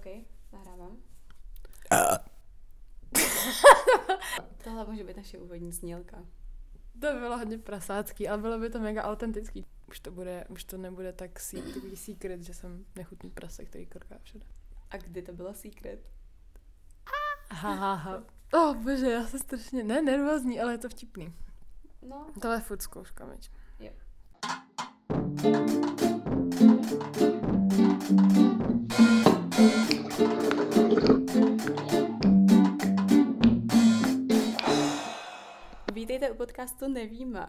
OK, nahrávám. Tohle může být naše úvodní znělka. To bylo hodně prasácký, ale bylo by to mega autentický. Už to, bude, už to nebude tak takový secret, že jsem nechutný prase, který korká všude. A kdy to bylo secret? Ha, ha, ha. Oh, bože, já jsem strašně, ne nervózní, ale je to vtipný. No, Tohle je furt zkouška, jo. Vítejte u podcastu Nevíme.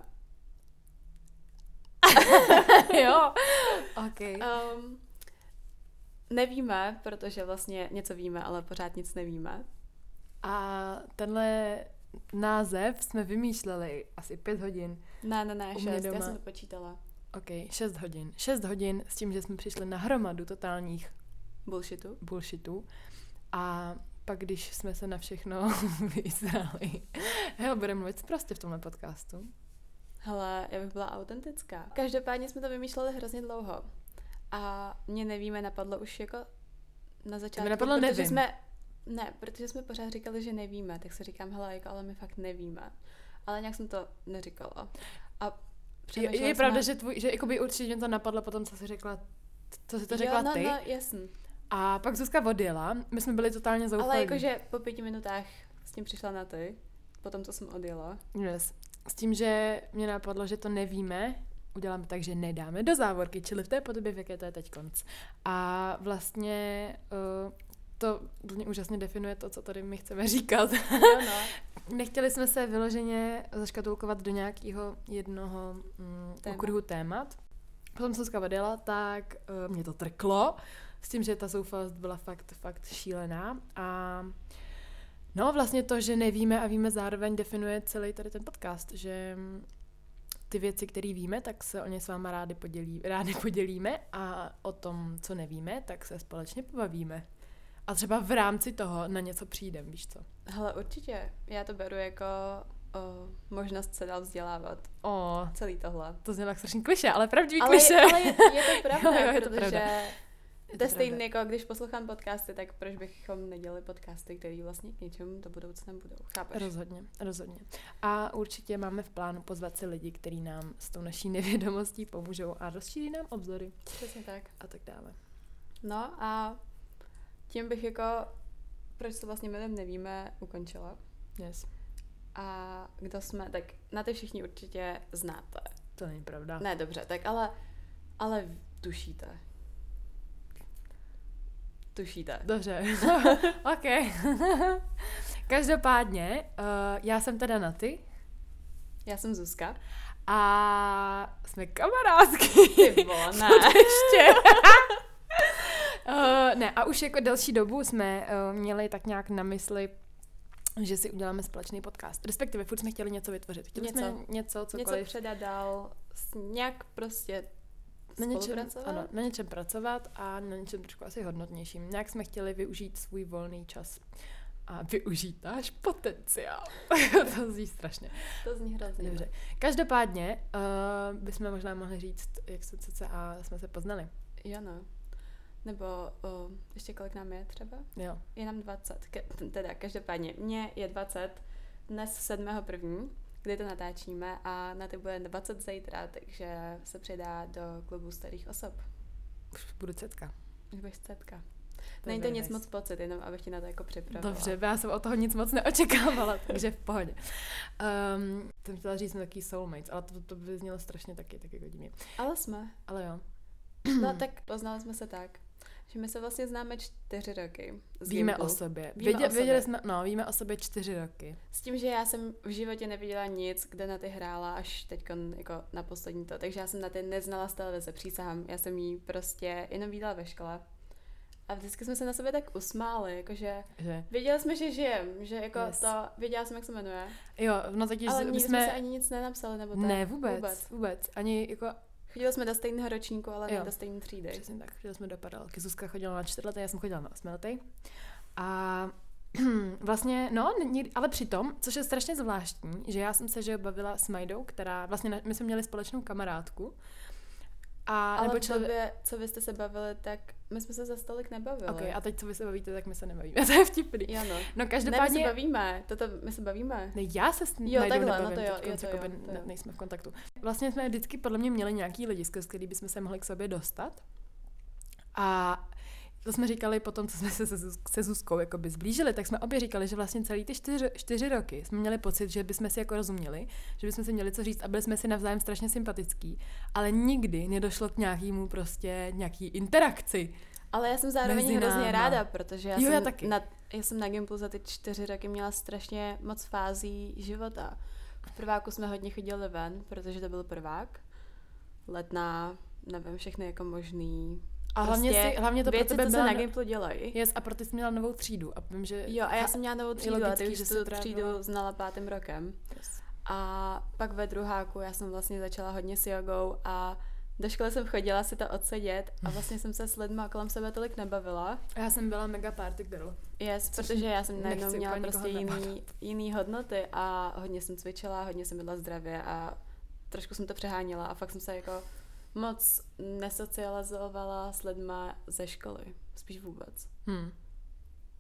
jo. OK. Um, nevíme, protože vlastně něco víme, ale pořád nic nevíme. A tenhle název jsme vymýšleli asi pět hodin. Ne, ne, ne, šest, já jsem to počítala. OK, šest hodin. Šest hodin s tím, že jsme přišli na hromadu totálních Bullshitu. bullshitů. A pak, když jsme se na všechno vysrali, jo, budeme mluvit prostě v tomhle podcastu. Hele, já bych byla autentická. Každopádně jsme to vymýšleli hrozně dlouho. A mě nevíme, napadlo už jako na začátku. napadlo protože nevím. Jsme, ne, protože jsme pořád říkali, že nevíme, tak se říkám, hele, jako, ale my fakt nevíme. Ale nějak jsem to neříkala. A Je, je pravda, jsme... že, tvůj, že jakoby určitě mě to napadlo potom, co jsi řekla, co jsi to řekla jo, no, ty. no, jasný. A pak Zuzka odjela, my jsme byli totálně zoufalí. Ale jakože po pěti minutách s tím přišla na ty, potom co jsem odjela. Yes. S tím, že mě napadlo, že to nevíme, uděláme tak, že nedáme do závorky, čili v té podobě, v jaké to je teď konc. A vlastně uh, to úplně úžasně definuje to, co tady my chceme říkat. Jo, no. Nechtěli jsme se vyloženě zaškatulkovat do nějakého jednoho mm, Téma. okruhu témat. Potom jsem odjela, tak uh, mě to trklo, s tím, že ta zoufalost byla fakt, fakt šílená. A no vlastně to, že nevíme a víme zároveň definuje celý tady ten podcast, že mm, ty věci, které víme, tak se o ně s váma rádi, podělí, rádi podělíme a o tom, co nevíme, tak se společně pobavíme. A třeba v rámci toho na něco přijdem, víš co? Hele, určitě. Já to beru jako o, možnost se dál vzdělávat. O, Celý tohle. to znělo jak strašně kliše, ale pravdivý Ale, kliše. ale je, je to pravda, Jo, jo, je to protože pravda. To to je stejné, jako když poslouchám podcasty, tak proč bychom nedělali podcasty, které vlastně k něčemu do budoucna budou. Chápeš? Rozhodně, rozhodně. A určitě máme v plánu pozvat si lidi, kteří nám s tou naší nevědomostí pomůžou a rozšíří nám obzory Přesně tak. a tak dále. No a tím bych jako, proč to vlastně jménem nevíme, ukončila. Yes. A kdo jsme, tak na ty všichni určitě znáte. To není pravda. Ne, dobře, tak ale, ale tušíte. Tušíte. Dobře. OK. Každopádně, uh, já jsem teda na ty Já jsem Zuzka. a jsme kamarádky. Ty vole, ne. Ještě. uh, ne, a už jako delší dobu jsme uh, měli tak nějak na mysli, že si uděláme společný podcast. Respektive furt jsme chtěli něco vytvořit. Chtěli Něco. jsme něco, Něco cokoliv. předat dál, nějak prostě na něčem, ano, na něčem pracovat a na něčem trošku asi hodnotnějším. Nějak jsme chtěli využít svůj volný čas a využít náš potenciál. to zní strašně. To zní hrozně. Dobře. Každopádně uh, bychom možná mohli říct, jak se CCA jsme se poznali. Jo, no. Nebo o, ještě kolik nám je třeba? Jo. Je nám 20. Ke, teda, každopádně, mně je 20 dnes 7.1., kdy to natáčíme a na ty bude 20 zítra, takže se přidá do klubu starých osob. Už budu cetka. Už budeš cetka. To Není to nic moc pocit, jenom abych ti na to jako připravila. Dobře, já jsem od toho nic moc neočekávala, takže v pohodě. Um, jsem chtěla říct, jsme taky soulmates, ale to, to by znělo strašně taky, taky jako divně. Ale jsme. Ale jo. No tak poznali jsme se tak, že my se vlastně známe čtyři roky. z Víme Gimplu. o sobě. Víme Vědě, o sobě. Věděli jsme, no, víme o sobě čtyři roky. S tím, že já jsem v životě neviděla nic, kde na ty hrála až teď jako na poslední to. Takže já jsem na ty neznala z televize, přísahám. Já jsem jí prostě jenom viděla ve škole. A vždycky jsme se na sebe tak usmáli, jakože Že? věděli jsme, že žijem, že jako Yes. to, věděla jsem, jak se jmenuje. Jo, no totiž Ale nikdy jsme... jsme se ani nic nenapsali, nebo tak. Ne, vůbec. vůbec, vůbec. Ani jako, Chodili jsme do stejného ročníku, ale Jo. ne do stejné třídy. přesně tak, že jsme do paralelky. Zuzka chodila na čtyřletý, já jsem chodila na osmiletý. A vlastně, no, ale přitom, což je strašně zvláštní, že já jsem se že bavila s Majdou, která, vlastně my jsme měli společnou kamarádku A, Ale nebo člověk... době, co vy jste se bavili, tak my jsme se za stolik nebavili. Ok, a teď co vy se bavíte, tak my se nebavíme. To je vtipný. Jo, no. No Ne, my každopádně... se bavíme. Toto my se bavíme. Ne, já se s Jo, Najdou takhle, no nebavím, to jo, teď jo, to jo, to ne- jo. nejsme v kontaktu. Vlastně jsme vždycky podle mě měli nějaký lidi, skrz který bychom se mohli k sobě dostat. A to jsme říkali potom, co jsme se se, se Zuzkou jakoby zblížili, tak jsme obě říkali, že vlastně celý ty čtyři, čtyři roky jsme měli pocit, že bychom si jako rozuměli, že bychom si měli co říct a byli jsme si navzájem strašně sympatický, ale nikdy nedošlo k nějakému prostě nějaký interakci. Ale já jsem zároveň Mezi hrozně náma. ráda, protože já, Jo, jsem já taky. Na, já jsem na Gimplu za ty čtyři roky měla strašně moc fází života. V prváku jsme hodně chodili ven, protože to byl prvák. Letná, nevím, všechny jako možný. A hlavně, Prostě si, hlavně to pro věci, tebe co se byla... na Gimplu dělají. Yes, a proto jsi měla novou třídu. A vím, že... Jo, a já jsem měla novou třídu a logický, ty už že tu trávila. třídu znala pátým rokem. Yes. A pak ve druháku já jsem vlastně začala hodně s jogou a do školy jsem chodila si to odsedět a vlastně jsem se s lidmi kolem sebe tolik nebavila. A já jsem byla mega party girl. Yes, Což protože já jsem najednou měla prostě jiný, jiný hodnoty a hodně jsem cvičila, hodně jsem jedla zdravě a trošku jsem to přeháněla a fakt jsem se jako moc nesocializovala s lidma ze školy. Spíš vůbec. Hmm.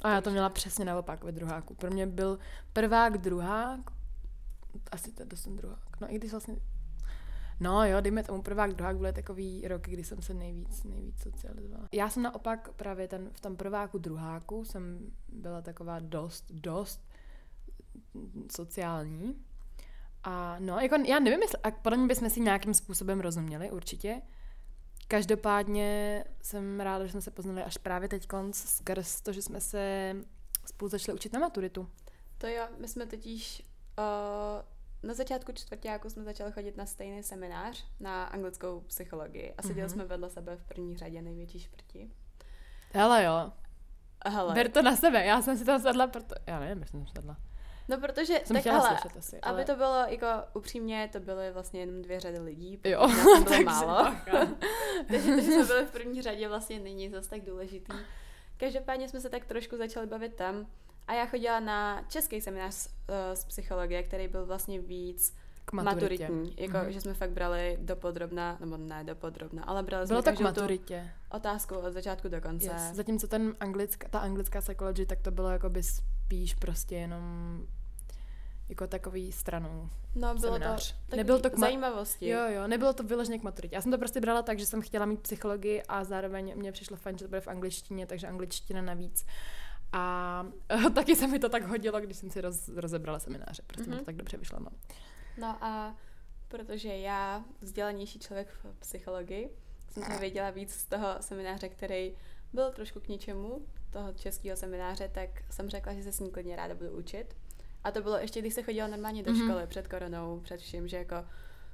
A já to měla přesně naopak ve druháku. Pro mě byl prvák, druhák, asi to jsem druhák. No i když vlastně, no jo, dejme tomu prvák, druhák byly takový roky, kdy jsem se nejvíc, nejvíc socializovala. Já jsem naopak právě ten, v tom prváku, druháku jsem byla taková dost, dost sociální. A no, jako já nevím, jestli, a podle mě bychom si nějakým způsobem rozuměli, určitě. Každopádně jsem ráda, že jsme se poznali až právě teď skrz to, že jsme se spolu začali učit na maturitu. To jo, my jsme totiž uh, na začátku čtvrtáku jsme začali chodit na stejný seminář na anglickou psychologii a seděli Mhm. jsme vedle sebe v první řadě největší šprti. Hele jo, Hele, ber to na sebe, já jsem si tam sedla, proto... Já nevím, proč jsem sedla. No protože, Jsem tak hele, slyšet asi, aby ale... to bylo jako upřímně, to byly vlastně jenom dvě řady lidí, Jo, bylo takže málo. bacha. Takže to, že jsme byli v první řadě, vlastně není zase tak důležitý. Každopádně jsme se tak trošku začali bavit tam a já chodila na český seminář uh, z psychologie, který byl vlastně víc K maturitě. maturitní. Jako, Mhm. že jsme fakt brali dopodrobna, nebo ne dopodrobna, ale brali Bylo jsme to k každou tu maturitě. otázku od začátku do konce. Yes. Zatímco ten anglická, ta anglická psychology, tak to bylo jakoby spíš prostě jenom jako takový stranou No, bylo seminář. to takový Nebyl to k ma- zajímavosti. Jo, jo, nebylo to vyloženě k maturitě. Já jsem to prostě brala tak, že jsem chtěla mít psychologii a zároveň mě přišlo fajn, že to bude v angličtině, takže angličtina navíc. A taky se mi to tak hodilo, když jsem si roz, rozebrala semináře. Prostě mm-hmm. mi Mhm. to tak dobře vyšlo. No. No a protože já, vzdělanější člověk v psychologii, jsem se věděla víc z toho semináře, který byl trošku k ničemu, toho českého semináře, tak jsem řekla, že se s ní klidně ráda budu učit. A to bylo ještě, když se chodila normálně do Mhm. školy před koronou, před vším, že jako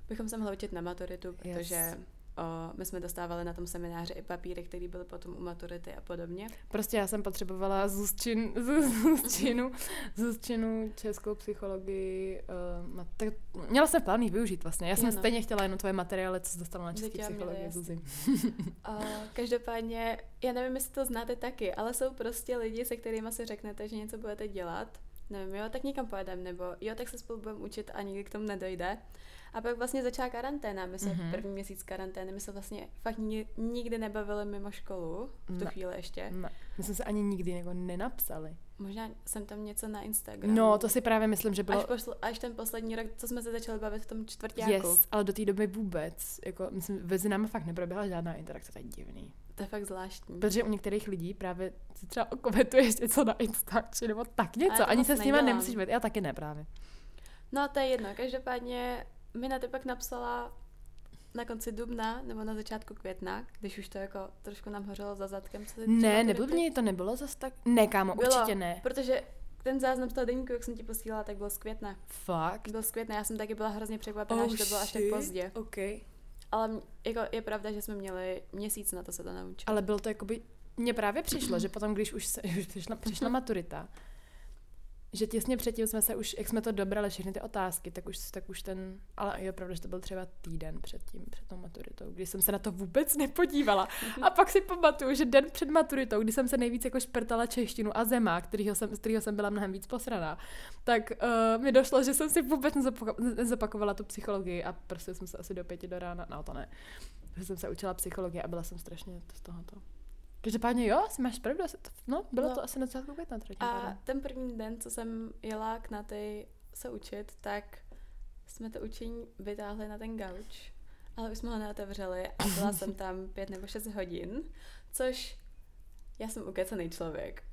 bychom se mohli učit na maturitu, protože Yes. My jsme dostávali na tom semináři i papíry, které byly potom u maturity a podobně. Prostě já jsem potřebovala Zuzčinu, Zuzčinu českou psychologii. Uh, tak, měla jsem plán využít vlastně. Já jsem Jo, no. stejně chtěla jenom tvoje materiály, co jsi dostala na měla psychologii. Zuzi. A každopádně, já nevím, jestli to znáte taky, ale jsou prostě lidi, se kterými si řeknete, že něco budete dělat. Nevím, jo, tak někam pojedeme, nebo jo, tak se spolu budeme učit a nikdy k tomu nedojde. A pak vlastně začala karanténa. My Mhm. mm-hmm. první měsíc karantény, my se vlastně fakt ni- nikdy nebavili mimo školu, v tu Ne. chvíli ještě. Ne, my jsme se ani nikdy jako nenapsali. Možná jsem tam něco na Instagramu. No, to si právě myslím, že Až, bylo... posl- až ten poslední rok, co jsme se začali bavit v tom čtvrtáku. Yes, ale do té doby vůbec. Jako, myslím, mezi námi fakt neproběhla žádná interakce, to je divný. To je fakt zvláštní. Protože u některých lidí právě si třeba okomentuješ něco na Instači nebo tak něco. to Ani se s nedělám. nemusíš být. Já taky ne právě. No, to je jedno. Každopádně mi na ty pak napsala na konci dubna nebo na začátku května, když už to jako trošku nám hořelo za zadkem. Co se Ne, neblbně, to nebylo zas tak... Ne, kámo, Bylo, určitě ne. Protože ten záznam z toho deníku, jak jsem ti posílala, tak byl z května. Fakt? Byl z května, já jsem taky byla hrozně překvapená, Oh, že to bylo až tak pozdě. OK. Ale jako je pravda, že jsme měli měsíc na to se to naučit. Ale bylo to jakoby... Mně právě přišlo, že potom, když už, se, už přišla, přišla maturita, že těsně předtím jsme se už, jak jsme to dobrali, všechny ty otázky, tak už, tak už ten, ale je pravda, že to byl třeba týden předtím, před tou maturitou, kdy jsem se na to vůbec nepodívala. A pak si pamatuju, že den před maturitou, kdy jsem se nejvíc jako šprtala češtinu a zemá, kterýho jsem, z kterého jsem byla mnohem víc posraná, tak uh, mi došlo, že jsem si vůbec nezapako- nezapakovala tu psychologii a prostě jsem se asi do pěti do rána, no to ne. že jsem se učila psychologii a byla jsem strašně z tohoto. Každopádně jo, asi máš pravdu, no, bylo No. to asi na začátku května třetí A ten první den, co jsem jela k Naty se učit, tak jsme to učení vytáhli na ten gauč, ale už jsme ho neotevřeli a byla jsem tam pět nebo šest hodin, což já jsem ukecený člověk,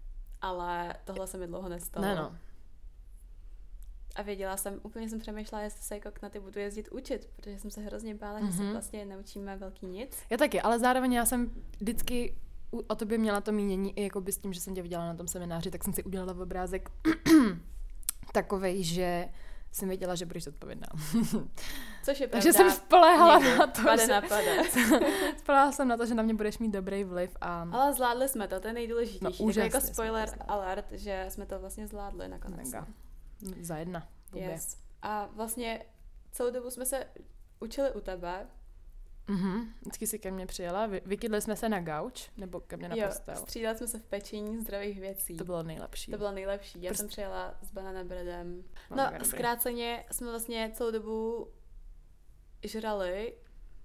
ale tohle se mi dlouho nestalo. Ne no, A věděla jsem, úplně jsem přemýšlela, jestli se jako k Naty budu jezdit učit, protože jsem se hrozně bála, že se Mhm. vlastně naučíme velký nic. já taky, ale zároveň já jsem vždycky o tobě měla to mínění i jako by s tím, že jsem tě viděla na tom semináři, tak jsem si udělala obrázek takovej, že jsem věděla, že budeš odpovědná. Což je pravda. Takže jsem spoléhala na to, pade že, na pade. spoléhala jsem na to, že na mě budeš mít dobrý vliv a Ale zvládli jsme to, to je nejdůležitější. No, No, úžasně jako spoiler alert, že jsme to vlastně zvládli nakonec. mega. Za jedna. Yes. A vlastně celou dobu jsme se učili u tebe. Mhm. Vždycky si ke mně přijela, vy, vykydli jsme se na gauč, nebo ke mně na jo, postel. střídali jsme se v pečení zdravých věcí. To bylo nejlepší. to bylo nejlepší. Já Prostě- jsem přijela s banana breadem. No, No, zkráceně jsme vlastně celou dobu žrali,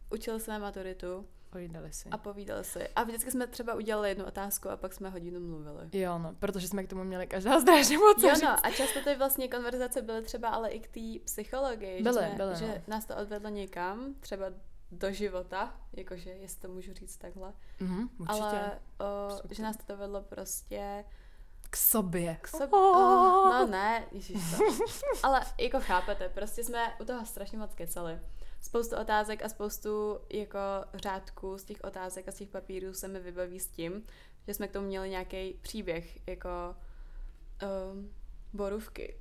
učili se na maturitu Pojídali si. a povídali si. A vždycky jsme třeba udělali jednu otázku a pak jsme hodinu mluvili. Jo, no, protože jsme k tomu měli každá strašně moc Jo říct. no, a často ty vlastně konverzace byly třeba ale i k té psychologii, Byly, že, byly, že no. nás to odvedlo někam, třeba do života, jakože, jestli to můžu říct takhle, Mhm, určitě. ale o, Super. že nás to vedlo prostě K sobě. k sobě. Oh, no ne, ježiš to. Ale jako chápete, prostě jsme u toho strašně moc kecali. Spoustu otázek a spoustu jako řádků z těch otázek a z těch papírů se mi vybaví s tím, že jsme k tomu měli nějaký příběh, jako um, borůvky.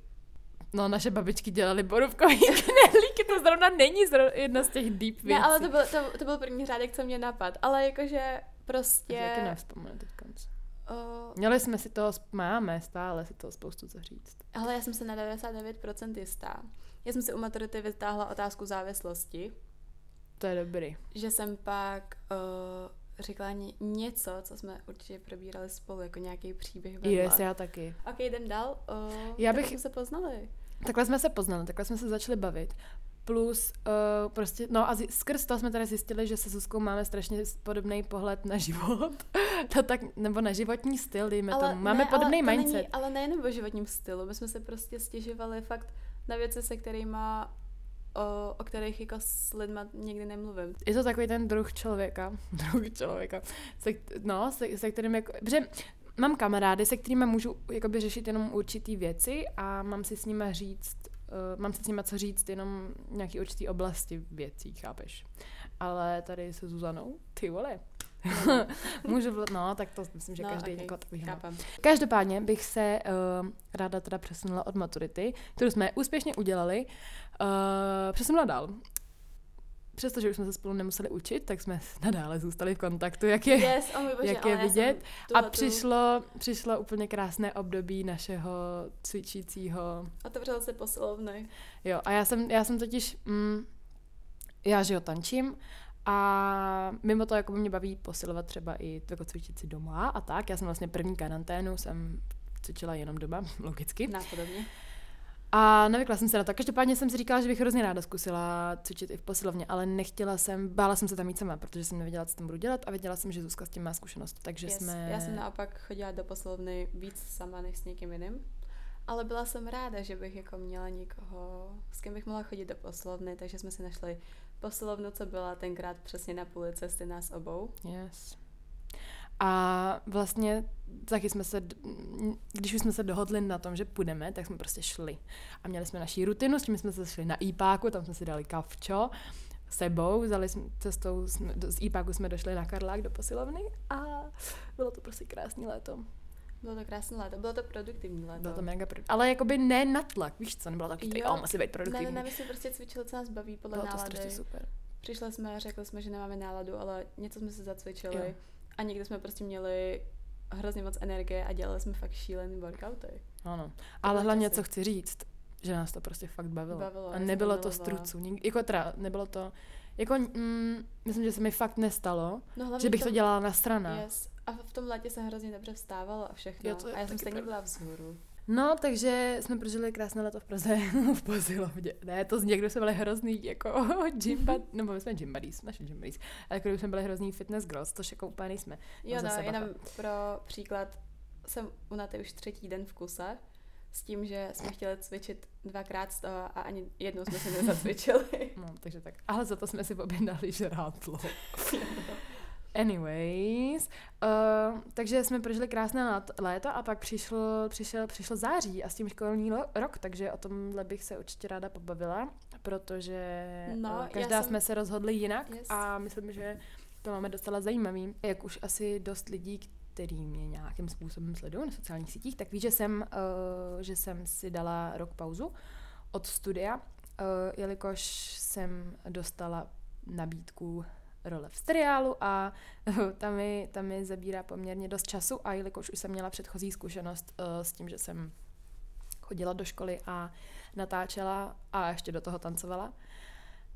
No, naše babičky dělaly borůvkový knedlíky, to zrovna není zrovna jedna z těch deep věcí. Ne, ale to byl, to, to byl první řádek, co mě napad. Ale jakože prostě... Já taky nevzpomenu teď konc. o, Měli jsme si toho, máme stále si toho spoustu co říct. ale já jsem se na 99% jistá. Já jsem si u maturity vytáhla otázku závislosti, To je dobrý. že jsem pak o, řekla ně, něco, co jsme určitě probírali spolu, jako nějaký příběh. Yes, já taky. Ok, jdem dál. O, Já bych- jsme se poznali. Takhle jsme se poznali, takhle jsme se začali bavit. Plus, uh, prostě, no a zi- skrz to jsme tady zjistili, že se Zuzkou máme strašně podobný pohled na život. to tak, nebo na životní styl, dejme tomu. Máme ne, podobný ale mindset. Není, ale nejen o životním stylu, my jsme se prostě stěžovali fakt na věci, se kterými o, o kterých jako s lidma někdy nemluvím. Je to takový ten druh člověka, druh člověka, se, no, se, se kterým jako, protože mám kamarády, se kterými můžu jakoby řešit jenom určitý věci a mám si s nimi říct, uh, mám si s nimi co říct jenom nějaký určitý oblasti věcí, chápeš? Ale tady se Zuzanou, ty vole, můžu, vl- no, tak to myslím, že No, každý ok, někoho takový. Každopádně bych se uh, ráda teda přesunula od maturity, kterou jsme úspěšně udělali, uh, přesunula dál. Přestože už jsme se spolu nemuseli učit, tak jsme nadále zůstali v kontaktu, jak je, Yes, oh bože, jak je vidět. A přišlo, přišlo úplně krásné období našeho cvičícího. Otevřel se posilovny. Jo, a já jsem, já jsem totiž, mm, já že jo tančím a mimo to jako mě baví posilovat třeba i jako cvičit si doma a tak. Já jsem vlastně první karanténu jsem cvičila jenom doma, logicky. Nápodobně. A nevykla jsem se na to. Každopádně jsem si říkala, že bych hrozně ráda zkusila cvičit i v posilovně, ale nechtěla jsem, bála jsem se tam jít sama, protože jsem nevěděla, co tam budu dělat a věděla jsem, že Zuzka s tím má zkušenost. Takže Yes. jsme... Já jsem naopak chodila do posilovny víc sama než s někým jiným. Ale byla jsem ráda, že bych jako měla někoho, s kým bych mohla chodit do posilovny, takže jsme si našli posilovnu, co byla tenkrát přesně na půli cesty nás obou. Yes. A vlastně taky jsme se, když už jsme se dohodli na tom, že půjdeme, tak jsme prostě šli. A měli jsme naší rutinu, s tím jsme se šli na IPáku, tam jsme si dali kavčo sebou, vzali jsme cestou, jsme, z IPáku jsme došli na Karlák do posilovny a bylo to prostě krásné léto. Bylo to krásné léto, bylo to produktivní léto. Bylo to mega pro... Ale jakoby ne na tlak, víš co, nebylo taky, Jo. musí být produktivní. ne, ne, my jsme prostě cvičili, co nás baví podle bylo to nálady. strašně super. Přišli jsme, řekli jsme, že nemáme náladu, ale něco jsme se zacvičili. Jo. A někdy jsme prostě měli hrozně moc energie a dělali jsme fakt šílený workouty. Ano. Ale hlavně, co chci říct, že nás to prostě fakt bavilo. Bavilo, a nebylo to to strucu. Nik- jako teda, nebylo to, jako, mm, myslím, že se mi fakt nestalo, No, že bych to tom- dělala na stranách. Yes. A v tom létě se hrozně dobře vstávalo a všechno. Jo, to a já jsem stejně byla vzhůru. No, takže jsme prožili krásné leto v Praze, v posilovně. Ne, to z někdo jsme byli hrozný, jako gym bud, nebo my jsme gym buddies, naše gym buddies, ale jako jsme byli hrozný fitness girls, což jako úplně nejsme. Jo, no, jenom pro příklad, jsem u Naty už třetí den v kuse, s tím, že jsme chtěli cvičit dvakrát z toho a ani jednou jsme si nezacvičili. No, takže tak. Ale za to jsme si objednali žrádlo. Anyways, uh, takže jsme prožili krásné léto a pak přišlo, přišel, přišel září a s tím školní rok, takže o tomhle bych se určitě ráda pobavila, protože no, uh, každá jsem... jsme se rozhodli jinak yes. a myslím, že to máme docela zajímavý. Jak už asi dost lidí, který mě nějakým způsobem sledují na sociálních sítích, tak ví, že jsem, uh, že jsem si dala rok pauzu od studia, uh, jelikož jsem dostala nabídku role v seriálu a tam mi, tam mi zabírá poměrně dost času a jelikož už jsem měla předchozí zkušenost uh, s tím, že jsem chodila do školy a natáčela a ještě do toho tancovala,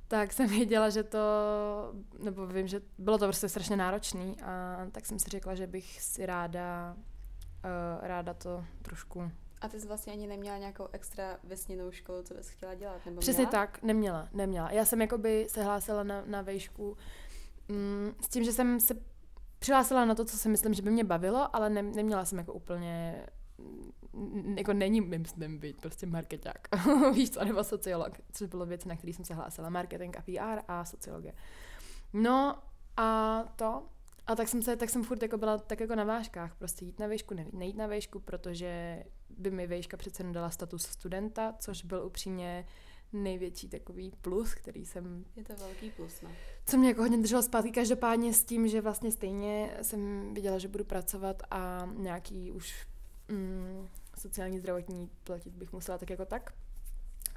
tak jsem věděla, že to, nebo vím, že bylo to prostě strašně náročný a tak jsem si řekla, že bych si ráda, uh, ráda to trošku a ty jsi vlastně ani neměla nějakou extra vesněnou školu, co bys chtěla dělat? Nebo Přesně měla? tak, neměla, neměla. Já jsem jakoby se hlásila na, na vejšku mm, s tím, že jsem se přihlásila na to, co si myslím, že by mě bavilo, ale ne, neměla jsem jako úplně jako není mým snem být prostě marketák, víš co, nebo sociolog, což bylo věc, na který jsem se hlásila, marketing a PR a sociologie. No a to, a tak jsem se, tak jsem furt jako byla tak jako na vážkách, prostě jít na výšku, ne, nejít na výšku, protože by mi výška přece nedala status studenta, což byl upřímně největší takový plus, který jsem... Je to velký plus, no. Co mě jako hodně drželo zpátky, každopádně s tím, že vlastně stejně jsem viděla, že budu pracovat a nějaký už mm, sociální zdravotní platit bych musela tak jako tak.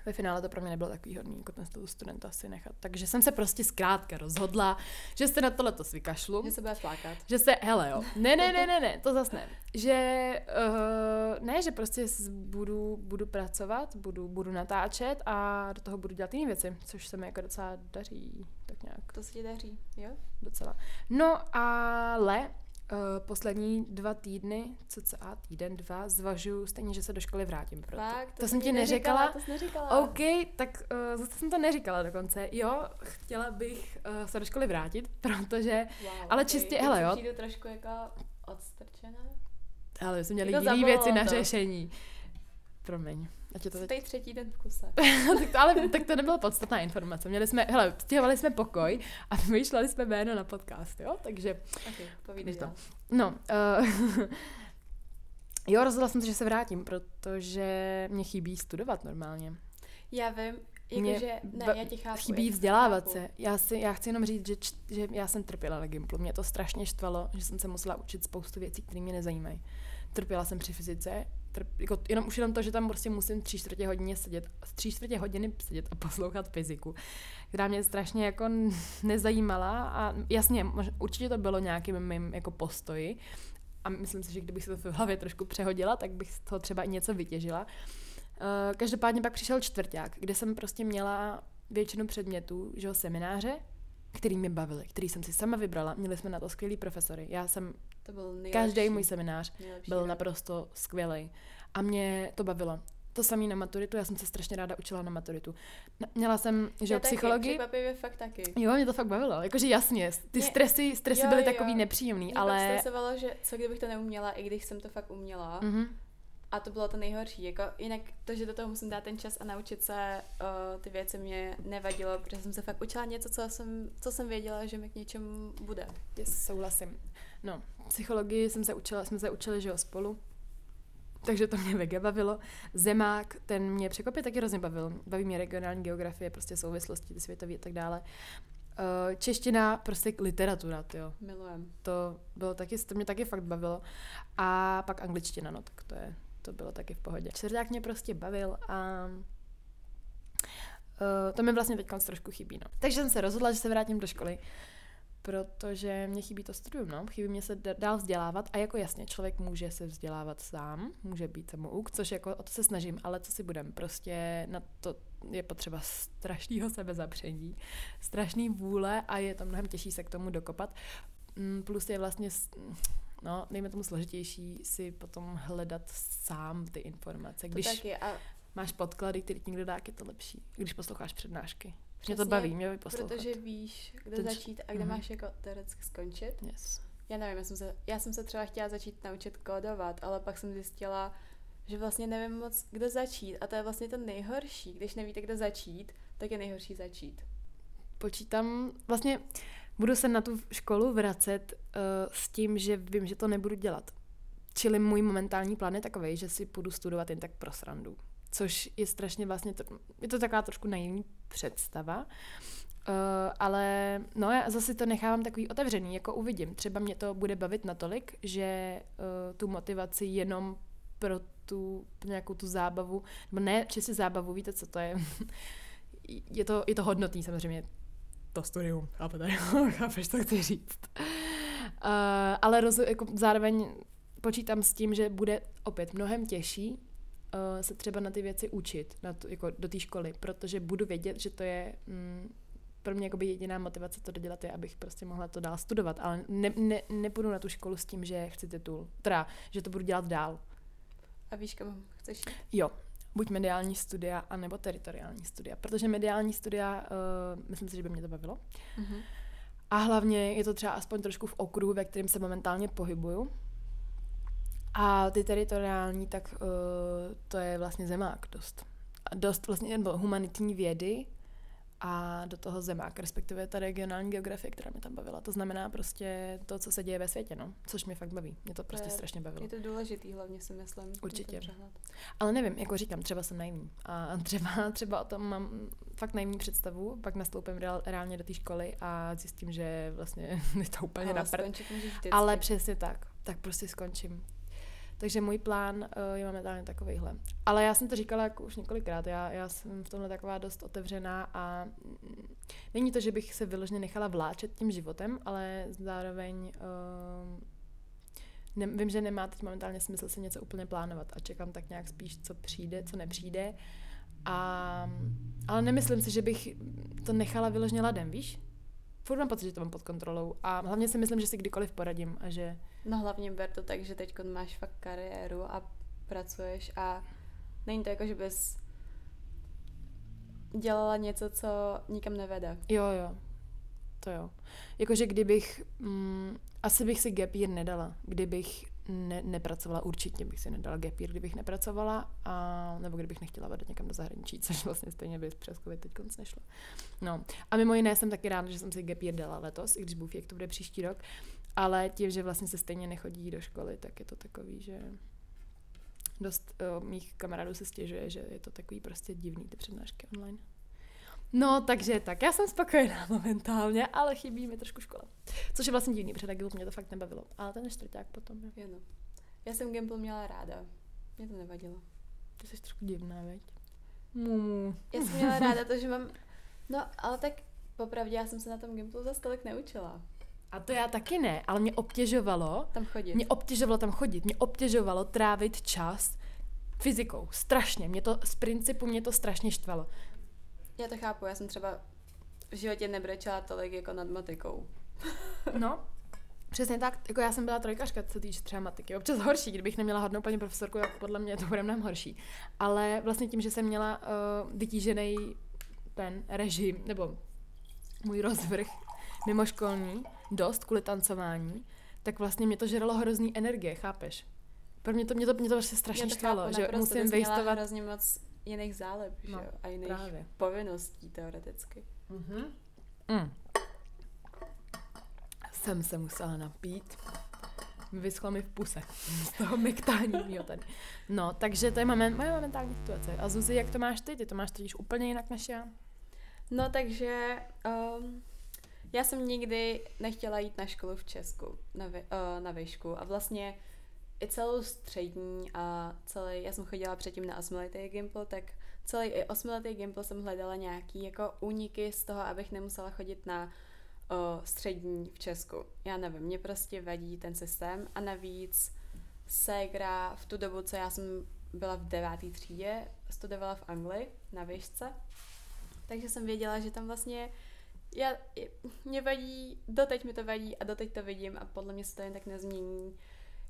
Ve finále to pro mě nebylo takový hodný, jako ten status studenta si nechat. Takže jsem se prostě zkrátka rozhodla, že se na tohle to vykašlu. Že se bude flákat. Že se, hele jo, ne, ne, ne, ne, ne, to zase ne. Že, uh, ne, že prostě budu, budu pracovat, budu, budu natáčet a do toho budu dělat jiné věci, což se mi jako docela daří, tak nějak. To se ti daří, jo? Docela. No ale poslední dva týdny, co co a týden, dva, zvažuju stejně, že se do školy vrátím. Proto. Fakt, to, to jsem ti neříkala. To jsi neříkala. OK, tak uh, zase jsem to neříkala dokonce. Jo, chtěla bych uh, se do školy vrátit, protože, wow, ale okay. čistě, hele jo. Přijdu trošku jako odstrčená. Ale jsme měli jiné věci na to. řešení. Promiň. Ať je to teď... třetí den v kuse. tak, to, ale tak to nebyla podstatná informace. Měli jsme, hele, stěhovali jsme pokoj a vymýšleli jsme jméno na podcast, jo? Takže... Okay, povídej to. No, uh, jo, rozhodla jsem se, že se vrátím, protože mě chybí studovat normálně. Já vím, jako, že, ne, já tě chápu. Chybí vzdělávat chápu. se. Já, si, já chci jenom říct, že, že já jsem trpěla na Gimplu. Mě to strašně štvalo, že jsem se musela učit spoustu věcí, které mě nezajímají. Trpěla jsem při fyzice, trp, jako jenom už jenom to, že tam prostě musím tři čtvrtě hodině sedět, tři čtvrtě hodiny sedět a poslouchat fyziku, která mě strašně jako nezajímala a jasně, mož, určitě to bylo nějakým mým jako postoji a myslím si, že kdybych se to v hlavě trošku přehodila, tak bych z toho třeba i něco vytěžila. Uh, každopádně pak přišel čtvrták, kde jsem prostě měla většinu předmětů, že semináře, který mě bavili, který jsem si sama vybrala. Měli jsme na to skvělý profesory. Já jsem to byl nejlepší. Každý můj seminář nejlepší, byl ne? naprosto skvělý. A mě to bavilo. To samé na maturitu, já jsem se strašně ráda učila na maturitu. Měla jsem, že já psychologii. Taky, fakt taky. Jo, mě to fakt bavilo. Jakože jasně, ty mě, stresy, stresy jo, byly jo. takový nepříjemný, mě ale... Mě stresovalo, že co kdybych to neuměla, i když jsem to fakt uměla. Mm-hmm. A to bylo to nejhorší. Jako, jinak to, že do toho musím dát ten čas a naučit se uh, ty věci mě nevadilo, protože jsem se fakt učila něco, co jsem, co jsem věděla, že mi k něčemu bude. Yes, souhlasím. No, psychologii jsem se učila, jsme se učili, že jo, spolu. Takže to mě mega bavilo. Zemák, ten mě překvapě taky hrozně bavil. Baví mě regionální geografie, prostě souvislosti, ty světové a tak dále. Eh, čeština, prostě literatura, jo. Milujem. To bylo taky, to mě taky fakt bavilo. A pak angličtina, no tak to je, to bylo taky v pohodě. Čtvrták mě prostě bavil a uh, to mi vlastně teď trošku chybí, no. Takže jsem se rozhodla, že se vrátím do školy protože mě chybí to studium, no. Chybí mě se dál vzdělávat a jako jasně, člověk může se vzdělávat sám, může být samouk, což jako o to se snažím, ale co si budem, prostě na to je potřeba strašného sebezapření, strašný vůle a je to mnohem těžší se k tomu dokopat. Mm, plus je vlastně no, dejme tomu složitější si potom hledat sám ty informace. To Když taky. A máš podklady, který ti někdo dá, je to lepší. Když posloucháš přednášky. Mě Přesně, to baví, mě baví poslouchat. protože víš, kde Ten č- začít a kde Mhm. máš jako teoreticky skončit. Yes. Já nevím, já jsem, se, já jsem se třeba chtěla začít naučit kódovat, ale pak jsem zjistila, že vlastně nevím moc, kde začít. A to je vlastně to nejhorší. Když nevíte, kde začít, tak je nejhorší začít. Počítám, vlastně budu se na tu školu vracet uh, s tím, že vím, že to nebudu dělat. Čili můj momentální plán je takový, že si půjdu studovat jen tak pro srandu. Což je strašně vlastně, to, je to taková trošku naivní představa, uh, ale no já zase to nechávám takový otevřený, jako uvidím. Třeba mě to bude bavit natolik, že uh, tu motivaci jenom pro tu nějakou tu zábavu, nebo ne čistě zábavu, víte, co to je? je to, je to hodnotný samozřejmě, to studium, chápete? Chápeš, co chci říct. Uh, ale roz, jako zároveň počítám s tím, že bude opět mnohem těžší uh, se třeba na ty věci učit, na to, jako do té školy, protože budu vědět, že to je mm, pro mě jakoby jediná motivace to dodělat je, abych prostě mohla to dál studovat, ale ne, ne, nepůjdu na tu školu s tím, že chci titul, teda, že to budu dělat dál. A víš, kam chceš jít? Jo, buď mediální studia, anebo teritoriální studia, protože mediální studia, uh, myslím si, že by mě to bavilo. Mhm. A hlavně je to třeba aspoň trošku v okruhu, ve kterém se momentálně pohybuju. A ty teritoriální, tak uh, to je vlastně zemák dost. A dost vlastně nebo humanitní vědy a do toho zemák, respektive ta regionální geografie, která mě tam bavila. To znamená prostě to, co se děje ve světě, no. Což mě fakt baví. Mě to prostě je- strašně bavilo. Je to důležitý, hlavně si myslím. Určitě. Ale nevím, jako říkám, třeba jsem naivní. A třeba, třeba o tom mám fakt naivní představu, pak nastoupím reál, reálně do té školy a zjistím, že vlastně je to úplně Ale na. Ale přesně tak. Tak prostě skončím. Takže můj plán uh, je momentálně takovýhle. Ale já jsem to říkala jako už několikrát. Já, já jsem v tomhle taková dost otevřená a mm, není to, že bych se vyloženě nechala vláčet tím životem, ale zároveň uh, ne, vím, že nemá teď momentálně smysl si něco úplně plánovat a čekám tak nějak spíš, co přijde, co nepřijde. A, ale nemyslím si, že bych to nechala vyloženě ladem, víš? Furt mám pocit, že to mám pod kontrolou a hlavně si myslím, že si kdykoliv poradím a že No hlavně ber to tak, že teď máš fakt kariéru a pracuješ a není to jako, že bys dělala něco, co nikam nevede. jo, jo, to jo. Jakože kdybych, mm, asi bych si gap year nedala, kdybych ne, nepracovala, určitě bych si nedala gap year, kdybych nepracovala, a, nebo kdybych nechtěla vedet někam do zahraničí, což vlastně stejně by přes covid teď konc nešlo. No a mimo jiné jsem taky ráda, že jsem si gap year dala letos, i když bůh jak to bude příští rok, ale tím, že vlastně se stejně nechodí do školy, tak je to takový, že dost uh, mých kamarádů se stěžuje, že je to takový prostě divný ty přednášky online. No, takže tak, já jsem spokojená momentálně, ale chybí mi trošku škola. Což je vlastně divný, protože tak mě to fakt nebavilo. Ale ten čtvrták potom, jo. Jo, no. Já jsem Gimple měla ráda. Mě to nevadilo. Ty jsi trošku divná, veď? Mumu. Já jsem měla ráda to, že mám... No, ale tak popravdě já jsem se na tom Gimplu zase tolik neučila. A to já taky ne, ale mě obtěžovalo, Tam chodit. mě obtěžovalo tam chodit, mě obtěžovalo trávit čas fyzikou, strašně, mě to z principu mě to strašně štvalo. Já to chápu, já jsem třeba v životě nebrečela tolik jako nad matikou. No, přesně tak, jako já jsem byla trojkařka, co týče třeba matiky. Občas horší, kdybych neměla hodnou paní profesorku, tak podle mě to bude mnohem horší. Ale vlastně tím, že jsem měla uh, vytížený ten režim, nebo můj rozvrh mimoškolní, dost kvůli tancování, tak vlastně mě to žralo hrozný energie, chápeš? Pro mě to, mě to, mě to vlastně strašně štvalo, že musím vejstovat... hrozně moc jiných záleb, že No, jo? A jiných právě. povinností teoreticky. Mm-hmm. Mm. Jsem se musela napít. Vyschlo mi v puse z toho mektání mýho tady. No, takže to je moment, moje momentální situace. A Zuzi, jak to máš ty? Ty to máš totiž úplně jinak než já. No takže um, já jsem nikdy nechtěla jít na školu v Česku, na, vy, uh, na výšku a vlastně i celou střední a celý, já jsem chodila předtím na osmiletý Gimple, tak celý i osmiletý Gimple jsem hledala nějaký jako úniky z toho, abych nemusela chodit na uh, střední v Česku. Já nevím, mě prostě vadí ten systém a navíc ségra v tu dobu, co já jsem byla v deváté třídě, studovala v Anglii na výšce, takže jsem věděla, že tam vlastně já, mě vadí, doteď mi to vadí a doteď to vidím a podle mě se to jen tak nezmění,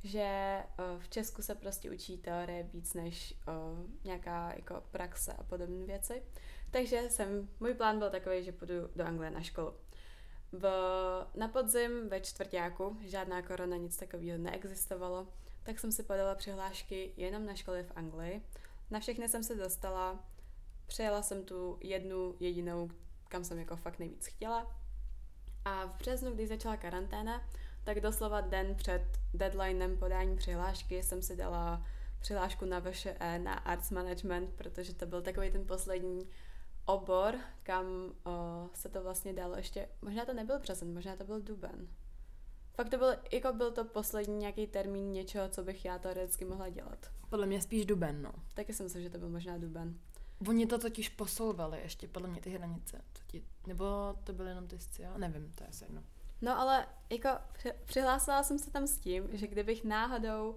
že uh, v Česku se prostě učí teorie víc než uh, nějaká jako praxe a podobné věci. Takže jsem, můj plán byl takový, že půjdu do Anglie na školu. V, na podzim ve čtvrtáku, žádná korona, nic takového neexistovalo, tak jsem si podala přihlášky jenom na školy v Anglii. Na všechny jsem se dostala, přejela jsem tu jednu jedinou, kam jsem jako fakt nejvíc chtěla. A v březnu, když začala karanténa, tak doslova den před deadlinem podání přihlášky jsem si dala přihlášku na VŠE, na Arts Management, protože to byl takový ten poslední obor, kam o, se to vlastně dalo ještě, možná to nebyl březen, možná to byl duben. Fakt to byl, jako byl to poslední nějaký termín něčeho, co bych já teoreticky mohla dělat. Podle mě spíš duben, no. Taky jsem si, že to byl možná duben. Oni to totiž posouvali ještě, podle mě ty hranice. To ti, nebo to byly jenom ty já nevím, to je asi jedno. No ale jako přihlásila jsem se tam s tím, že kdybych náhodou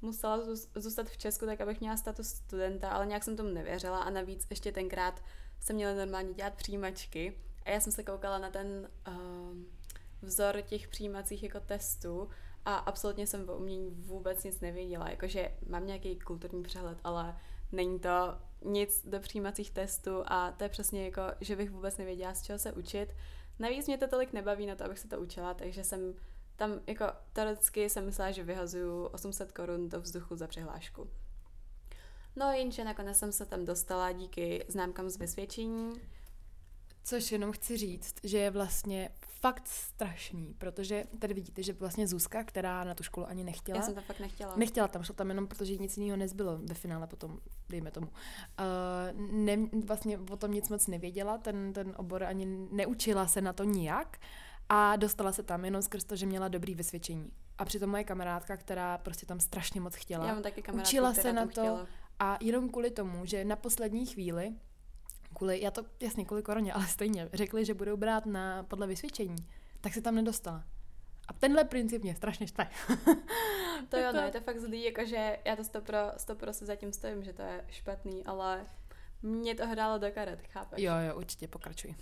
musela zůstat v Česku, tak abych měla status studenta, ale nějak jsem tomu nevěřila a navíc ještě tenkrát jsem měla normálně dělat přijímačky a já jsem se koukala na ten uh, vzor těch přijímacích jako testů a absolutně jsem o umění vůbec nic nevěděla, jakože mám nějaký kulturní přehled, ale není to nic do přijímacích testů a to je přesně jako, že bych vůbec nevěděla, z čeho se učit. Navíc mě to tolik nebaví na to, abych se to učila, takže jsem tam jako teoreticky jsem myslela, že vyhazuju 800 korun do vzduchu za přihlášku. No jenže nakonec jsem se tam dostala díky známkám z vysvědčení. Což jenom chci říct, že je vlastně fakt strašný, protože tady vidíte, že vlastně Zuzka, která na tu školu ani nechtěla. Já jsem to fakt nechtěla. Nechtěla tam, šla tam jenom, protože nic jiného nezbylo ve finále potom, dejme tomu. Uh, ne, vlastně o tom nic moc nevěděla, ten, ten obor ani neučila se na to nijak a dostala se tam jenom skrz to, že měla dobrý vysvědčení. A přitom moje kamarádka, která prostě tam strašně moc chtěla, Já mám taky učila se na to chtěla. a jenom kvůli tomu, že na poslední chvíli kvůli, já to jasně kvůli koroně, ale stejně, řekli, že budou brát na podle vysvědčení, tak se tam nedostala. A tenhle princip mě strašně štve. to jo, no, je to fakt zlý, jakože já to stopro, stopro se zatím stojím, že to je špatný, ale mě to hrálo do karet, chápeš? Jo, jo, určitě, pokračuj.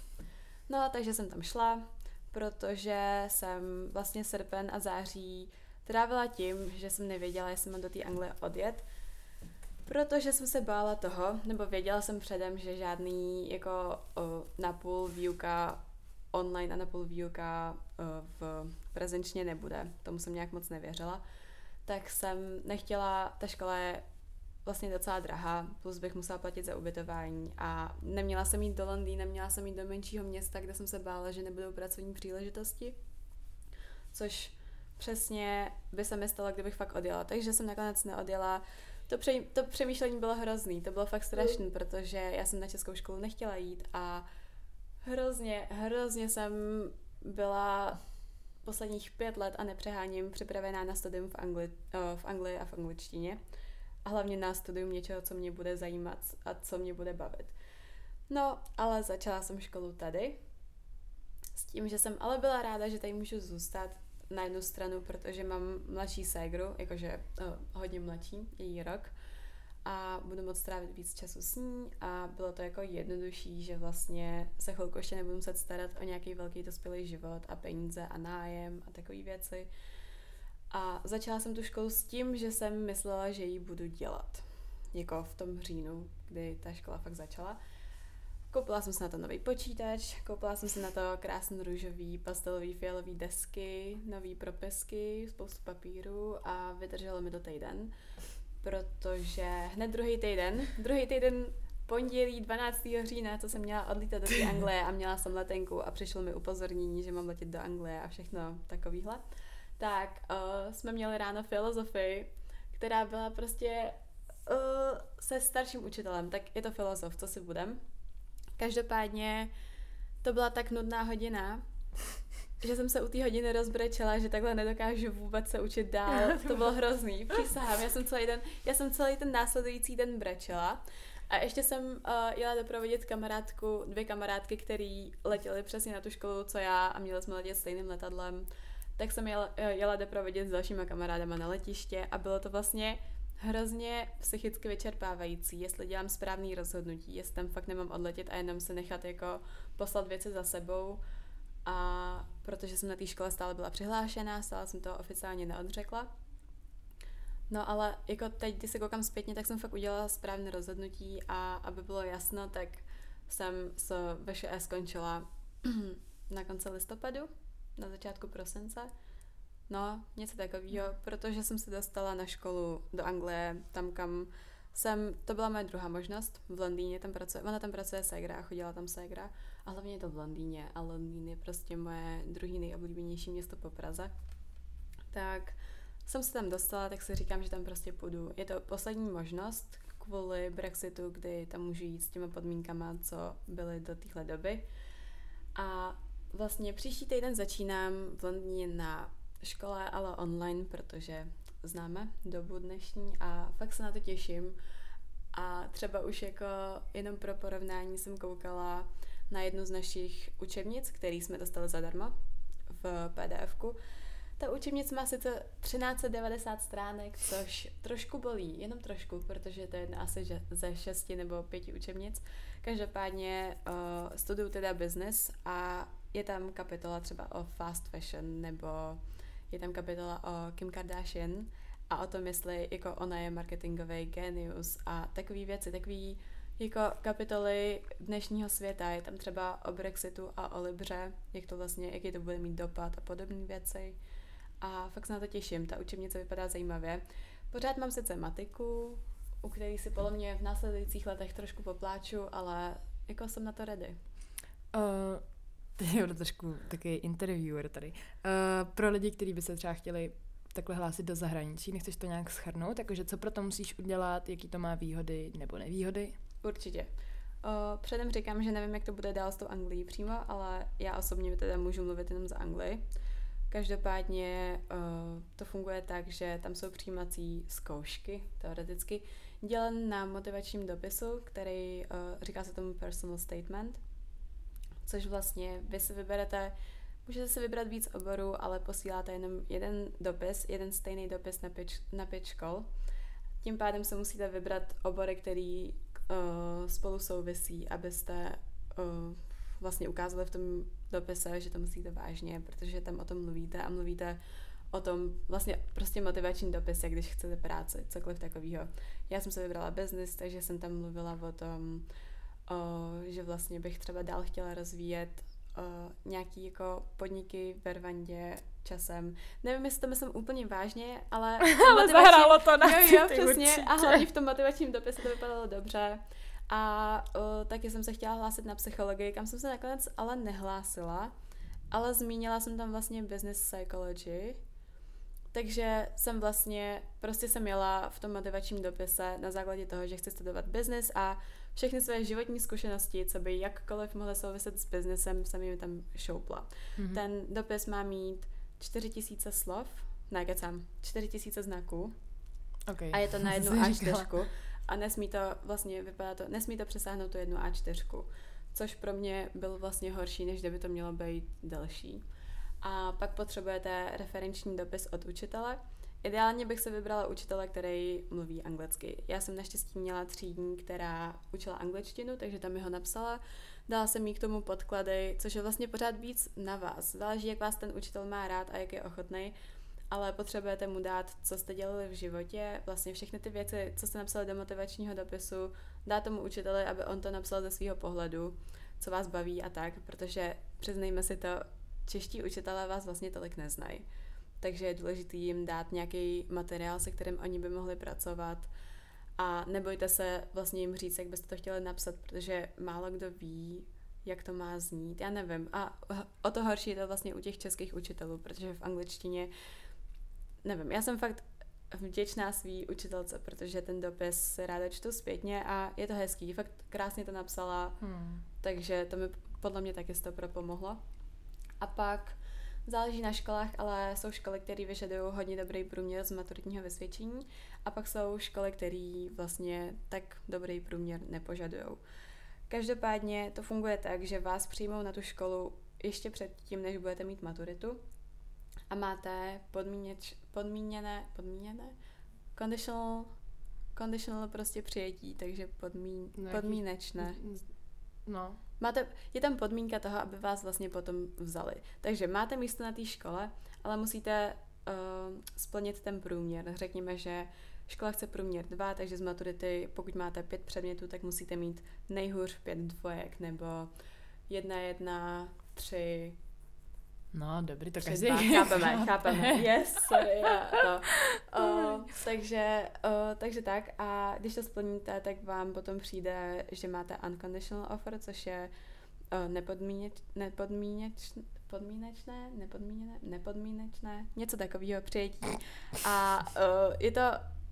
No, takže jsem tam šla, protože jsem vlastně srpen a září trávila tím, že jsem nevěděla, jestli mám do té Anglie odjet, Protože jsem se bála toho, nebo věděla jsem předem, že žádný jako o, napůl výuka online a napůl výuka o, v prezenčně nebude. Tomu jsem nějak moc nevěřila. Tak jsem nechtěla, ta škola je vlastně docela drahá, plus bych musela platit za ubytování a neměla jsem jít do Londýna, neměla jsem jít do menšího města, kde jsem se bála, že nebudou pracovní příležitosti, což přesně by se mi stalo, kdybych fakt odjela. Takže jsem nakonec neodjela, to, pře- to přemýšlení bylo hrozný, to bylo fakt strašný, protože já jsem na českou školu nechtěla jít a hrozně, hrozně jsem byla posledních pět let a nepřeháním připravená na studium v, Angli- v Anglii a v angličtině. A hlavně na studium něčeho, co mě bude zajímat a co mě bude bavit. No, ale začala jsem školu tady. S tím, že jsem ale byla ráda, že tady můžu zůstat na jednu stranu, protože mám mladší ségru, jakože uh, hodně mladší, její rok, a budu moct strávit víc času s ní a bylo to jako jednodušší, že vlastně se chvilku ještě nebudu muset starat o nějaký velký dospělý život a peníze a nájem a takové věci. A začala jsem tu školu s tím, že jsem myslela, že ji budu dělat. Jako v tom říjnu, kdy ta škola fakt začala. Koupila jsem si na to nový počítač, koupila jsem si na to krásný růžový, pastelový, fialový desky, nový propisky, spoustu papíru a vydrželo mi to týden, protože hned druhý týden, druhý týden pondělí 12. října, co jsem měla odlítat do té Anglie a měla jsem letenku a přišlo mi upozornění, že mám letět do Anglie a všechno takovýhle, tak uh, jsme měli ráno filozofii, která byla prostě uh, se starším učitelem, tak je to filozof, co si budem. Každopádně to byla tak nudná hodina, že jsem se u té hodiny rozbrečela, že takhle nedokážu vůbec se učit dál. To bylo hrozný, přísahám. Já jsem celý den, já jsem celý ten následující den brečela. A ještě jsem uh, jela doprovodit kamarádku, dvě kamarádky, které letěly přesně na tu školu, co já a měli jsme letět stejným letadlem. Tak jsem jela, eh, jela doprovodit s dalšíma kamarádama na letiště a bylo to vlastně hrozně psychicky vyčerpávající, jestli dělám správný rozhodnutí, jestli tam fakt nemám odletět a jenom se nechat jako poslat věci za sebou. A protože jsem na té škole stále byla přihlášená, stále jsem to oficiálně neodřekla. No ale jako teď, když se koukám zpětně, tak jsem fakt udělala správné rozhodnutí a aby bylo jasno, tak jsem s VŠE skončila na konci listopadu, na začátku prosince. No, něco takového, protože jsem se dostala na školu do Anglie, tam kam jsem, to byla moje druhá možnost, v Londýně tam pracuje, ona tam pracuje ségra, chodila tam ségra a hlavně je to v Londýně a Londýn je prostě moje druhý nejoblíbenější město po Praze. Tak jsem se tam dostala, tak si říkám, že tam prostě půjdu. Je to poslední možnost kvůli Brexitu, kdy tam můžu jít s těma podmínkama, co byly do téhle doby. A vlastně příští týden začínám v Londýně na škole, ale online, protože známe dobu dnešní a fakt se na to těším. A třeba už jako jenom pro porovnání jsem koukala na jednu z našich učebnic, který jsme dostali zadarmo v PDFku. Ta učebnice má sice 1390 stránek, což trošku bolí, jenom trošku, protože to je asi ze šesti nebo pěti učebnic. Každopádně uh, studuju teda business a je tam kapitola třeba o fast fashion nebo je tam kapitola o Kim Kardashian a o tom, jestli jako ona je marketingový genius a takové věci, takové jako kapitoly dnešního světa. Je tam třeba o Brexitu a o Libře, jak to vlastně, jaký to bude mít dopad a podobné věci. A fakt se na to těším, ta učebnice vypadá zajímavě. Pořád mám sice matiku, u který si podle mě v následujících letech trošku popláču, ale jako jsem na to ready. Uh, teď je trošku takový interviewer tady. Uh, pro lidi, kteří by se třeba chtěli takhle hlásit do zahraničí, nechceš to nějak schrnout? Jakože co pro to musíš udělat, jaký to má výhody nebo nevýhody? Určitě. Uh, předem říkám, že nevím, jak to bude dál s tou Anglií přímo, ale já osobně teda můžu mluvit jenom za Anglii. Každopádně uh, to funguje tak, že tam jsou přijímací zkoušky, teoreticky, dělen na motivačním dopisu, který uh, říká se tomu personal statement, což vlastně vy si vyberete, můžete si vybrat víc oborů, ale posíláte jenom jeden dopis, jeden stejný dopis na pět, na pět škol. Tím pádem se musíte vybrat obory, který uh, spolu souvisí, abyste uh, vlastně ukázali v tom dopise, že to myslíte vážně, protože tam o tom mluvíte a mluvíte o tom vlastně prostě motivační dopis, jak když chcete práci, cokoliv takového. Já jsem se vybrala business, takže jsem tam mluvila o tom, že vlastně bych třeba dál chtěla rozvíjet o, nějaký jako podniky ve Rwandě časem. Nevím, jestli to myslím úplně vážně, ale... ale zahrálo to na jo, jo, přesně. Určitě. A hlavně v tom motivačním dopise to vypadalo dobře. A uh, taky jsem se chtěla hlásit na psychologii, kam jsem se nakonec ale nehlásila, ale zmínila jsem tam vlastně business psychology, takže jsem vlastně, prostě jsem jela v tom motivačním dopise na základě toho, že chci studovat business a všechny své životní zkušenosti, co by jakkoliv mohly souviset s biznesem, jsem jim tam šoupla. Mm-hmm. Ten dopis má mít 4000 slov, ne, kecám, 4000 znaků. Okay. A je to na jednu A4 a nesmí to vlastně, vypadá to, nesmí to přesáhnout tu jednu A4, což pro mě byl vlastně horší, než kdyby to mělo být delší. A pak potřebujete referenční dopis od učitele. Ideálně bych se vybrala učitele, který mluví anglicky. Já jsem naštěstí měla třídní, která učila angličtinu, takže tam mi ho napsala. Dala jsem jí k tomu podklady, což je vlastně pořád víc na vás. Záleží, jak vás ten učitel má rád a jak je ochotný ale potřebujete mu dát, co jste dělali v životě, vlastně všechny ty věci, co jste napsali do motivačního dopisu, dát tomu učiteli, aby on to napsal ze svého pohledu, co vás baví a tak, protože přiznejme si to, čeští učitelé vás vlastně tolik neznají. Takže je důležité jim dát nějaký materiál, se kterým oni by mohli pracovat a nebojte se vlastně jim říct, jak byste to chtěli napsat, protože málo kdo ví, jak to má znít. Já nevím. A o to horší je to vlastně u těch českých učitelů, protože v angličtině nevím, já jsem fakt vděčná svý učitelce, protože ten dopis ráda čtu zpětně a je to hezký, fakt krásně to napsala, hmm. takže to mi podle mě taky to pomohlo. A pak záleží na školách, ale jsou školy, které vyžadují hodně dobrý průměr z maturitního vysvědčení a pak jsou školy, které vlastně tak dobrý průměr nepožadují. Každopádně to funguje tak, že vás přijmou na tu školu ještě předtím, než budete mít maturitu a máte podmíněč, podmíněné, podmíněné, conditional, conditional prostě přijetí, takže podmín, no, podmínečné. No. Máte, je tam podmínka toho, aby vás vlastně potom vzali. Takže máte místo na té škole, ale musíte uh, splnit ten průměr. Řekněme, že škola chce průměr 2, takže z maturity, pokud máte pět předmětů, tak musíte mít nejhůř pět dvojek, nebo jedna, jedna, tři, No, dobrý, to každý. chápeme, chápeme. Yes, sorry, já to. Uh, takže, uh, takže tak a když to splníte, tak vám potom přijde, že máte unconditional offer, což je uh, nepodmíněč, nepodmíněč, podmínečné, nepodmíněné, nepodmínečné, něco takového přijetí. A uh, je to,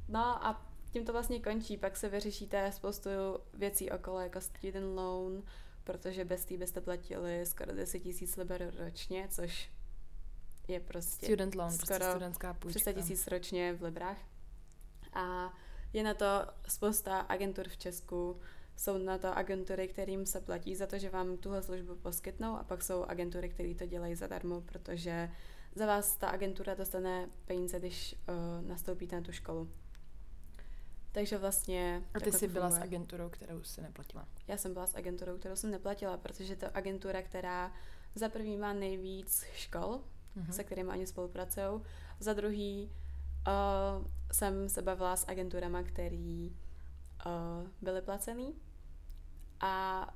no a tím to vlastně končí, pak se vyřešíte spoustu věcí okolo, jako student loan, protože bez té byste platili skoro 10 tisíc liber ročně, což je prostě Student loan, prostě skoro studentská půjčka. 300 tisíc ročně v librách. A je na to spousta agentur v Česku, jsou na to agentury, kterým se platí za to, že vám tuhle službu poskytnou a pak jsou agentury, které to dělají zadarmo, protože za vás ta agentura dostane peníze, když uh, nastoupíte na tu školu. Takže vlastně... A ty jsi byla s agenturou, kterou si neplatila. Já jsem byla s agenturou, kterou jsem neplatila, protože to je agentura, která za prvý má nejvíc škol, Mhm. se kterými oni spolupracují. Za druhý uh, jsem se bavila s agenturama, který uh, byly placený. A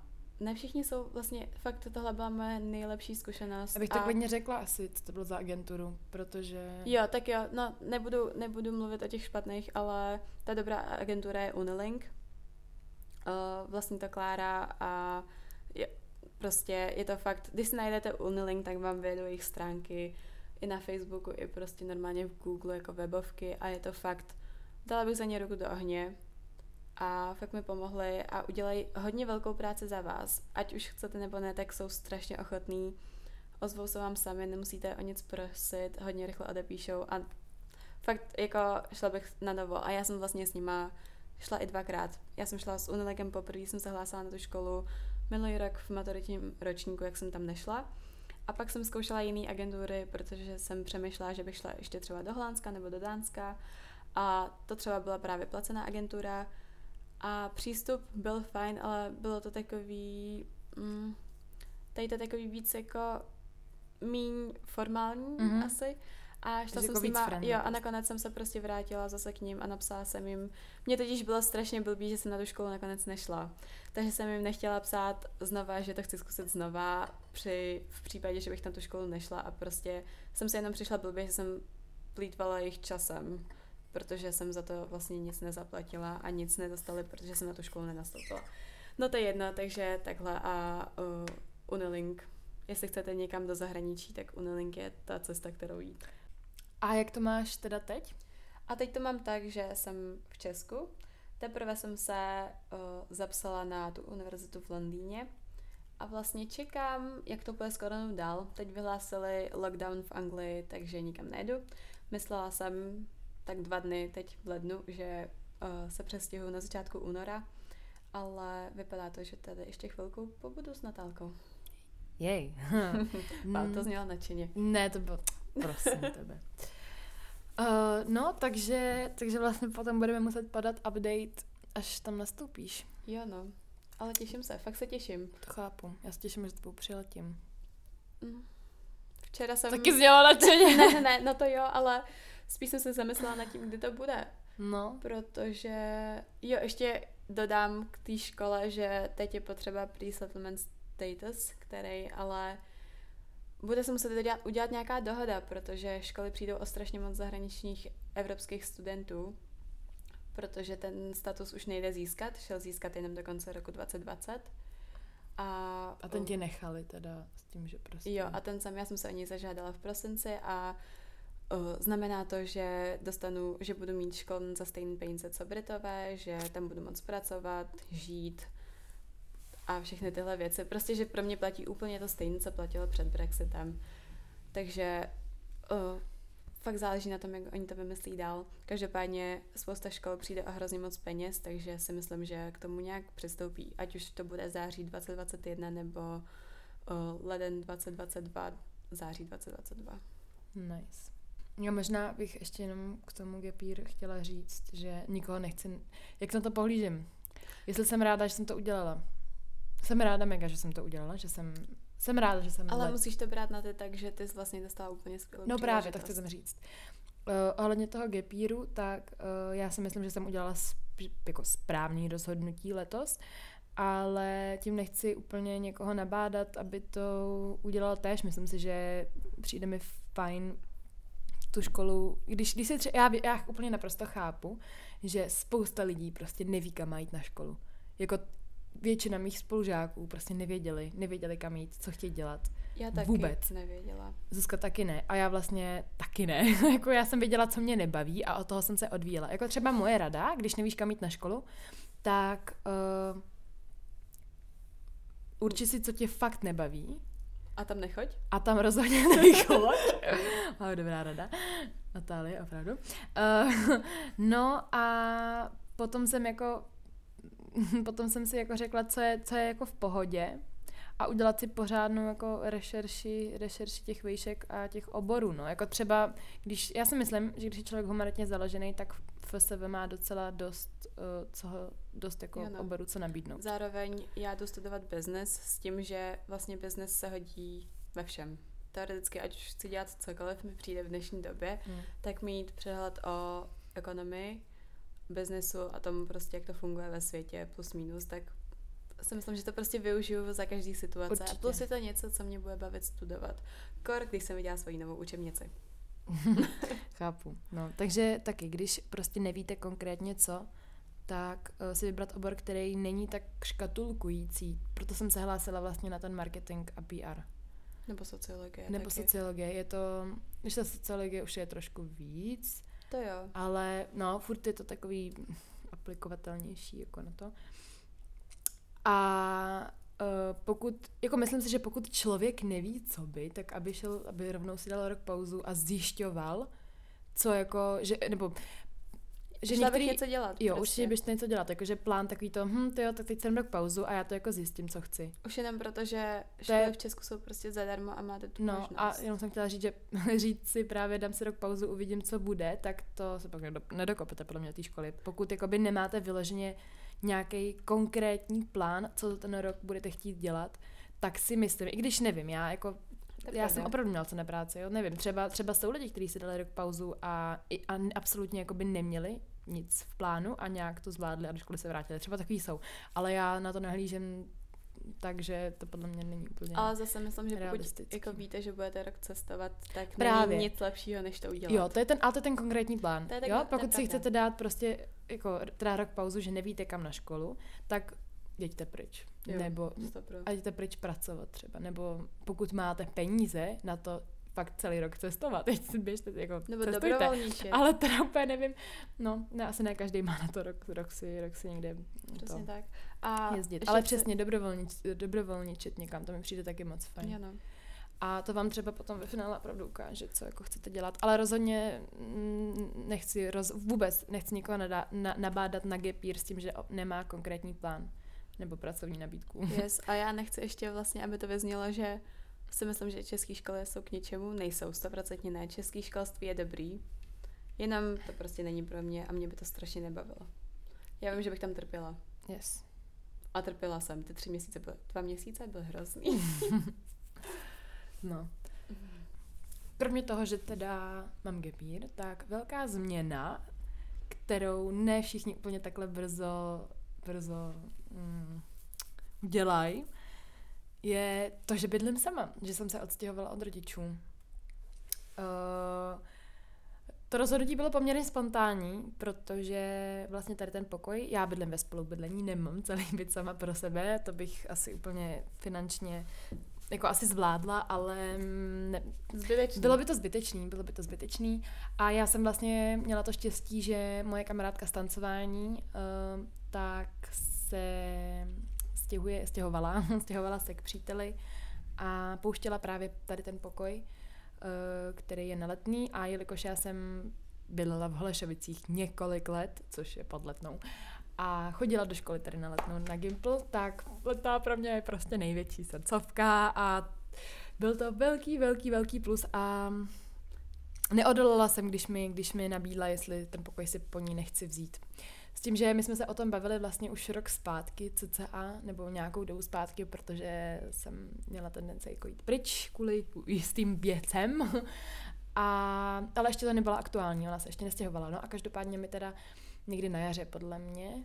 ne všichni jsou vlastně, fakt tohle byla moje nejlepší zkušenost. Abych tak klidně řekla asi, co to bylo za agenturu, protože... Jo, tak jo, no nebudu, nebudu mluvit o těch špatných, ale ta dobrá agentura je Unilink. Uh, vlastní to Klára a je, prostě je to fakt, když si najdete Unilink, tak vám vyjedou jejich stránky i na Facebooku, i prostě normálně v Google jako webovky a je to fakt, dala bych za ně ruku do ohně a fakt mi pomohli a udělají hodně velkou práci za vás. Ať už chcete nebo ne, tak jsou strašně ochotní ozvou se vám sami, nemusíte o nic prosit, hodně rychle odepíšou a fakt jako šla bych na novo a já jsem vlastně s nima šla i dvakrát. Já jsem šla s Unilegem poprvé, jsem se hlásila na tu školu minulý rok v maturitním ročníku, jak jsem tam nešla. A pak jsem zkoušela jiné agentury, protože jsem přemýšlela, že bych šla ještě třeba do Holandska nebo do Dánska. A to třeba byla právě placená agentura. A přístup byl fajn, ale bylo to takový... Mm, tady to takový víc jako míň formální Mhm. mm-hmm. asi. A šla jsem jako s nima, friendly jo, a prostě. nakonec jsem se prostě vrátila zase k ním a napsala jsem jim, mě totiž bylo strašně blbý, že jsem na tu školu nakonec nešla. Takže jsem jim nechtěla psát znova, že to chci zkusit znova při, v případě, že bych na tu školu nešla a prostě jsem si jenom přišla blbě, že jsem plítvala jejich časem, protože jsem za to vlastně nic nezaplatila a nic nedostali, protože jsem na tu školu nenastoupila. No to je jedno, takže takhle a uh, Unilink, jestli chcete někam do zahraničí, tak Unilink je ta cesta, kterou jít. A jak to máš teda teď? A teď to mám tak, že jsem v Česku. Teprve jsem se uh, zapsala na tu univerzitu v Londýně a vlastně čekám, jak to bude s koronou dál. Teď vyhlásili lockdown v Anglii, takže nikam nejdu. Myslela jsem tak dva dny teď v lednu, že uh, se přestěhuju na začátku února, ale vypadá to, že tady ještě chvilku pobudu s Natálkou. Jej. Wow, to znělo nadšeně. Ne, to bylo, prosím tebe. Uh, no, takže, takže vlastně potom budeme muset padat update, až tam nastoupíš. Jo no, ale těším se, fakt se těším. To chápu. Já se těším, že s tebou přiletím. Mm. Včera jsem... Taky znělo nadšeně. ne, ne, ne, no to jo, ale spíš jsem se zamyslela nad tím, kdy to bude. No, Protože, jo, ještě dodám k té škole, že teď je potřeba pre-settlement status, který ale bude se muset udělat, udělat nějaká dohoda, protože školy přijdou o strašně moc zahraničních evropských studentů, protože ten status už nejde získat, šel získat jenom do konce roku 2020. A, a ten tě nechali teda s tím, že prostě... Jo, a ten sam, já jsem se o něj zažádala v prosinci a znamená to, že dostanu, že budu mít školní za stejné peníze co Britové, že tam budu moc pracovat, žít a všechny tyhle věci. Prostě, že pro mě platí úplně to stejné, co platilo před Brexitem. Takže uh, fakt záleží na tom, jak oni to vymyslí dál. Každopádně spousta škol přijde o hrozně moc peněz, takže si myslím, že k tomu nějak přistoupí. Ať už to bude září 2021 nebo uh, leden 2022, září 2022. Nice. Já možná bych ještě jenom k tomu Gepír chtěla říct, že nikoho nechci... Jak na to pohlížím? Jestli jsem ráda, že jsem to udělala. Jsem ráda mega, že jsem to udělala, že jsem jsem ráda, že jsem Ale let. musíš to brát na ty tak, že ty jsi vlastně dostala úplně skvělou No právě, tak to příležitost. chcem říct. Uh, ohledně toho gepíru, tak uh, já si myslím, že jsem udělala sp- jako správný rozhodnutí letos, ale tím nechci úplně někoho nabádat, aby to udělal též. Myslím si, že přijde mi fajn tu školu, když, když si třeba, já, já úplně naprosto chápu, že spousta lidí prostě neví, kam má jít na školu. Jako většina mých spolužáků prostě nevěděli, nevěděli kam jít, co chtějí dělat. Já taky Vůbec. nevěděla. Zuzka taky ne. A já vlastně taky ne. jako já jsem věděla, co mě nebaví a od toho jsem se odvíjela. Jako třeba moje rada, když nevíš, kam jít na školu, tak uh, urči si, co tě fakt nebaví A tam nechoď? a tam rozhodně nechoď. Ale dobrá rada. Natálie, opravdu. Uh, no a potom jsem jako potom jsem si jako řekla, co je, co je jako v pohodě a udělat si pořádnou jako rešerši, rešerši těch výšek a těch oborů, no. Jako třeba, když, já si myslím, že když je člověk humanitně založený, tak FSV má docela dost, uh, co, dost jako Jo, no. oborů, co nabídnout. Zároveň já jdu studovat business s tím, že vlastně business se hodí ve všem. Teoreticky, ať už chci dělat cokoliv mi přijde v dnešní době, Hmm. tak mít přehled o ekonomii, biznesu a tomu prostě, jak to funguje ve světě, plus minus, tak si myslím, že to prostě využiju za každý situace. Určitě. A plus je to něco, co mě bude bavit studovat. Kor, když jsem viděla svoji novou učebnici. Chápu. No, takže taky, když prostě nevíte konkrétně co, tak uh, si vybrat obor, který není tak škatulkující. Proto jsem se hlásila vlastně na ten marketing a PR. Nebo sociologie. Nebo taky. sociologie. Je to, když ta sociologie už je trošku víc, To jo. ale no, furt je to takový aplikovatelnější jako na to. A uh, pokud, jako myslím si, že pokud člověk neví, co by, tak aby šel, aby rovnou si dal rok pauzu a zjišťoval, co jako, že, nebo že Šla bych některý, něco dělat. jo, prostě. určitě byste něco dělat, jakože plán takový to, hm, to jo, tak teď jsem rok pauzu a já to jako zjistím, co chci. Už jenom proto, že To je- školy v Česku jsou prostě zadarmo a máte tu No možnost. a jenom jsem chtěla říct, že říct si právě dám si rok pauzu, uvidím, co bude, tak to se pak nedo- nedokopete podle mě té školy. Pokud jakoby nemáte vyloženě nějaký konkrétní plán, co ten rok budete chtít dělat, tak si myslím, i když nevím, já jako já pravda. jsem opravdu měla co na práci, jo, nevím, třeba, třeba jsou lidi, kteří si dali rok pauzu a, a absolutně jakoby neměli nic v plánu a nějak to zvládli a do školy se vrátili. Třeba takový jsou. Ale já na to nahlížím takže to podle mě není úplně... Ale zase myslím, že pokud jako víte, že budete rok cestovat, tak Právě. není nic lepšího, než to udělat. Jo, to je ten, ale to je ten konkrétní plán. To je jo, pokud si pravda. chcete dát prostě jako teda rok pauzu, že nevíte kam na školu, tak jeďte pryč. Jo, Nebo a jděte pryč pracovat třeba. Nebo pokud máte peníze na to fakt celý rok cestovat, teď si běžte, jako Nebo cestujte. Ale teda úplně nevím, no, ne, asi ne každý má na to rok, rok si, rok si někde Přesně to tak. A jezdit. Ale přesně dobrovolnič, dobrovolničit někam, to mi přijde taky moc fajn. Jo, no. A to vám třeba potom ve finále opravdu ukáže, co jako chcete dělat. Ale rozhodně nechci, roz, vůbec nechci nikoho nadá, na, nabádat na gapír s tím, že nemá konkrétní plán nebo pracovní nabídku. Yes. A já nechci ještě vlastně, aby to vyznělo, že si myslím, že české školy jsou k něčemu, nejsou, stoprocentně ne. České školství je dobrý, jenom to prostě není pro mě a mě by to strašně nebavilo. Já vím, že bych tam trpěla. Yes. A trpěla jsem. Ty tři měsíce byly, dva měsíce byly hrozný. No. Kromě toho, že teda mám gapír, tak velká změna, kterou ne všichni úplně takhle brzo, brzo mm, dělají, je to, že bydlím sama, že jsem se odstěhovala od rodičů. Uh, to rozhodnutí bylo poměrně spontánní, protože vlastně tady ten pokoj, já bydlím ve spolubydlení, nemám celý byt sama pro sebe, to bych asi úplně finančně jako asi zvládla, ale ne, Zbytečný. bylo by to zbytečný, bylo by to zbytečný. A já jsem vlastně měla to štěstí, že moje kamarádka z tancování, uh, tak se stěhuje, stěhovala, stěhovala se k příteli a pouštěla právě tady ten pokoj, uh, který je neletný a jelikož já jsem bydlela v Holešovicích několik let, což je pod letnou, a chodila do školy tady na letnou na Gimpl, tak letná pro mě je prostě největší srdcovka a byl to velký, velký, velký plus a neodolala jsem, když mi, když mi nabídla, jestli ten pokoj si po ní nechci vzít. S tím, že my jsme se o tom bavili vlastně už rok zpátky, cca, nebo nějakou dobu zpátky, protože jsem měla tendenci jako jít pryč kvůli jistým věcem. A, ale ještě to nebyla aktuální, ona se ještě nestěhovala. No a každopádně mi teda někdy na jaře, podle mě,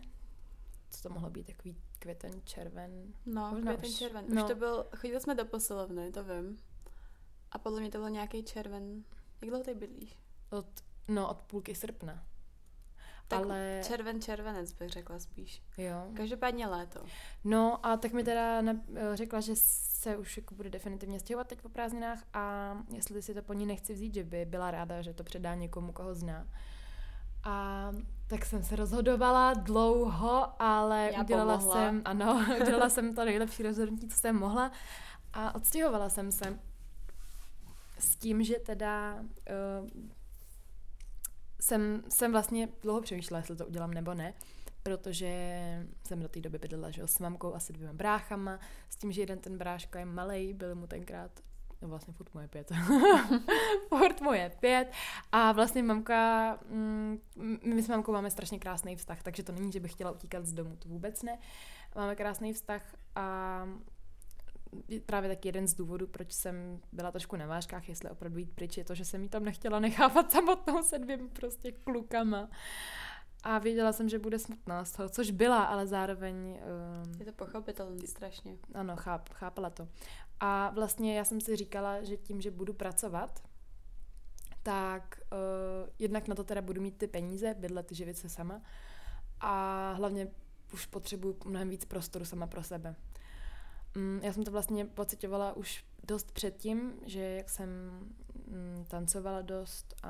co to mohlo být, takový květen, červen. No, Možná květen, už. červen. No. Už to byl, chodili jsme do posilovny, to vím. A podle mě to byl nějaký červen. Jak dlouho tady bydlíš? Od, no, od půlky srpna. Tak ale, Červen, červenec bych řekla spíš. jo. Každopádně léto. No a tak mi teda ne, řekla, že se už jako bude definitivně stěhovat teď po prázdninách a jestli si to po ní nechci vzít, že by byla ráda, že to předá někomu, koho zná. A tak jsem se rozhodovala dlouho, ale Já udělala pomohla. jsem, ano, udělala jsem to nejlepší rozhodnutí, co jsem mohla a odstěhovala jsem se s tím, že teda uh, jsem, jsem vlastně dlouho přemýšlela, jestli to udělám nebo ne, protože jsem do té doby bydlela že s mamkou asi dvěma bráchama, s tím, že jeden ten bráška je malý, byl mu tenkrát no vlastně furt mu je pět. furt mu je pět. A vlastně mamka, mm, my s mamkou máme strašně krásný vztah, takže to není, že bych chtěla utíkat z domu, to vůbec ne. Máme krásný vztah a právě taky jeden z důvodů, proč jsem byla trošku na vážkách, jestli opravdu jít pryč, je to, že jsem jí tam nechtěla nechávat samotnou se dvěma prostě klukama. A věděla jsem, že bude smutná z toho, což byla, ale zároveň um, Je to pochopitelné strašně. ano, cháp, chápala to. A vlastně já jsem si říkala, že tím, že budu pracovat, tak uh, jednak na to teda budu mít ty peníze, bydlet, živit se sama a hlavně už potřebuju mnohem víc prostoru sama pro sebe. Mm, já jsem to vlastně pocitovala už dost předtím, že jak jsem mm, tancovala dost a,